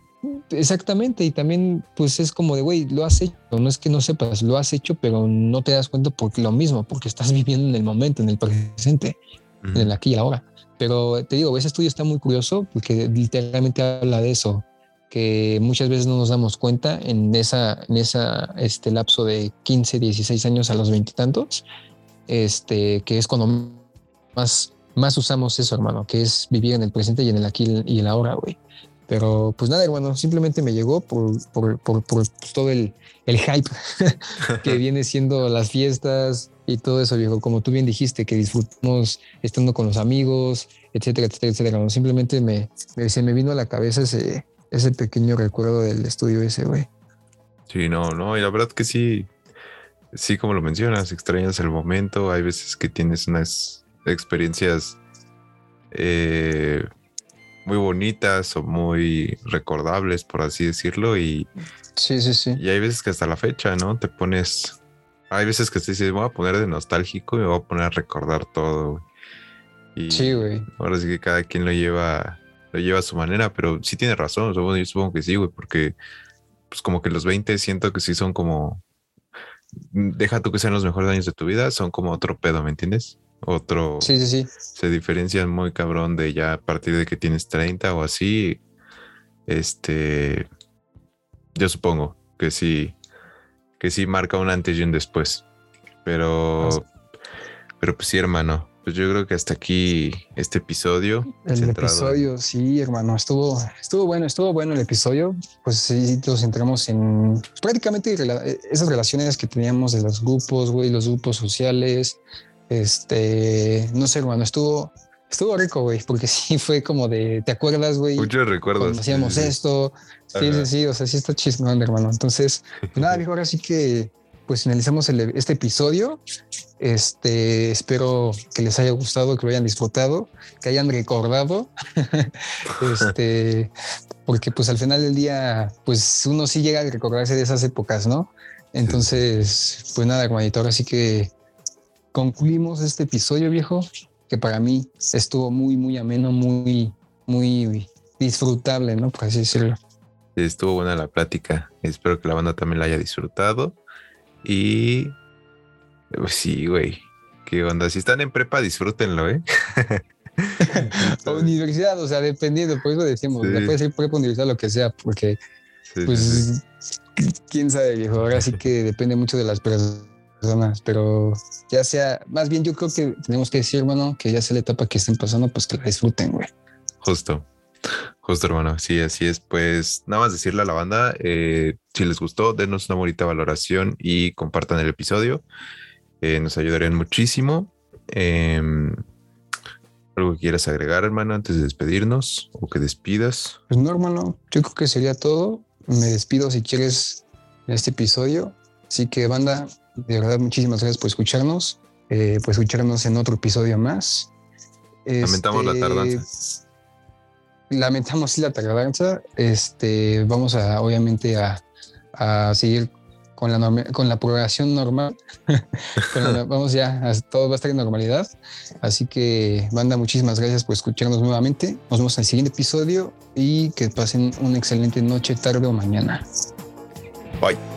Exactamente, y también pues es como de, güey, lo has hecho, no es que no sepas, lo has hecho, pero no te das cuenta porque lo mismo, porque estás viviendo en el momento, en el presente, en el aquí y ahora. Pero te digo, ese estudio está muy curioso porque literalmente habla de eso, que muchas veces no nos damos cuenta en esa, en esa este lapso de 15, 16 años a los veintitantos, este, que es cuando más, más usamos eso, hermano, que es vivir en el presente y en el aquí y el ahora, güey. Pero pues nada, hermano, simplemente me llegó por, por, por, todo el, el hype que viene siendo las fiestas y todo eso, viejo. Como tú bien dijiste, que disfrutamos estando con los amigos, etcétera, etcétera, etcétera. Simplemente me, se me vino a la cabeza ese, ese pequeño recuerdo del estudio ese, güey. Sí, no, no, y la verdad que sí, sí, como lo mencionas, extrañas el momento. Hay veces que tienes unas experiencias eh, muy bonitas o muy recordables, por así decirlo. Y, sí, sí, sí. Y hay veces que hasta la fecha, ¿no? Te pones. Hay veces que te dices, voy a poner de nostálgico y me voy a poner a recordar todo. Y sí, güey. Ahora sí que cada quien lo lleva, lo lleva a su manera, pero sí tiene razón. yo supongo que sí, güey, porque pues como que los 20 siento que sí son como. Deja tú que sean los mejores años de tu vida, son como otro pedo, ¿me entiendes? Otro. Sí, sí, sí. Se diferencian muy cabrón de ya a partir de que tienes 30 o así. Este. Yo supongo que sí. Que sí marca un antes y un después. Pero. Pero pues sí, hermano. Pues yo creo que hasta aquí este episodio. El episodio, sí, hermano, estuvo, estuvo bueno, estuvo bueno el episodio. Pues sí, nos centramos en prácticamente esas relaciones que teníamos de los grupos, güey, los grupos sociales, este, no sé, hermano, estuvo, estuvo rico, güey, porque sí fue como de, ¿te acuerdas, güey? Muchos recuerdos. hacíamos esto. Sí, sí, sí, o sea, sí está chismón, hermano. Entonces, pues nada, viejo, ahora sí que pues finalizamos este episodio. Este, espero que les haya gustado, que lo hayan disfrutado, que hayan recordado. este, porque pues al final del día, pues uno sí llega a recordarse de esas épocas, ¿no? Entonces, pues nada, hermanito, ahora sí que concluimos este episodio, viejo, que para mí estuvo muy, muy ameno, muy, muy disfrutable, ¿no? Por así decirlo. Estuvo buena la plática. Espero que la banda también la haya disfrutado. Y pues sí, güey. ¿Qué onda? Si están en prepa, disfrútenlo, ¿eh? universidad, o sea, dependiendo, por eso decimos, puede ser prepa, universidad, lo que sea, porque, pues, quién sabe, viejo. Ahora sí que depende mucho de las personas pero ya sea, más bien yo creo que tenemos que decir, hermano, que ya sea la etapa que estén pasando, pues que la disfruten, güey. Justo, justo, hermano. Sí, así es. Pues nada más decirle a la banda, eh, si les gustó, denos una bonita valoración y compartan el episodio. Eh, nos ayudarían muchísimo. Em, ¿Algo que quieras agregar, hermano, antes de despedirnos o que despidas? Pues no, hermano, yo creo que sería todo me despido si quieres en este episodio. Así que, banda, de verdad, muchísimas gracias por escucharnos. Eh, por escucharnos en otro episodio más. Lamentamos la este, tardanza. Lamentamos sí la tardanza. Este, vamos a, obviamente, a, a seguir con la, con la programación normal. vamos ya, todo va a estar en normalidad. Así que, banda, muchísimas gracias por escucharnos nuevamente. Nos vemos en el siguiente episodio y que pasen una excelente noche, tarde o mañana. Bye.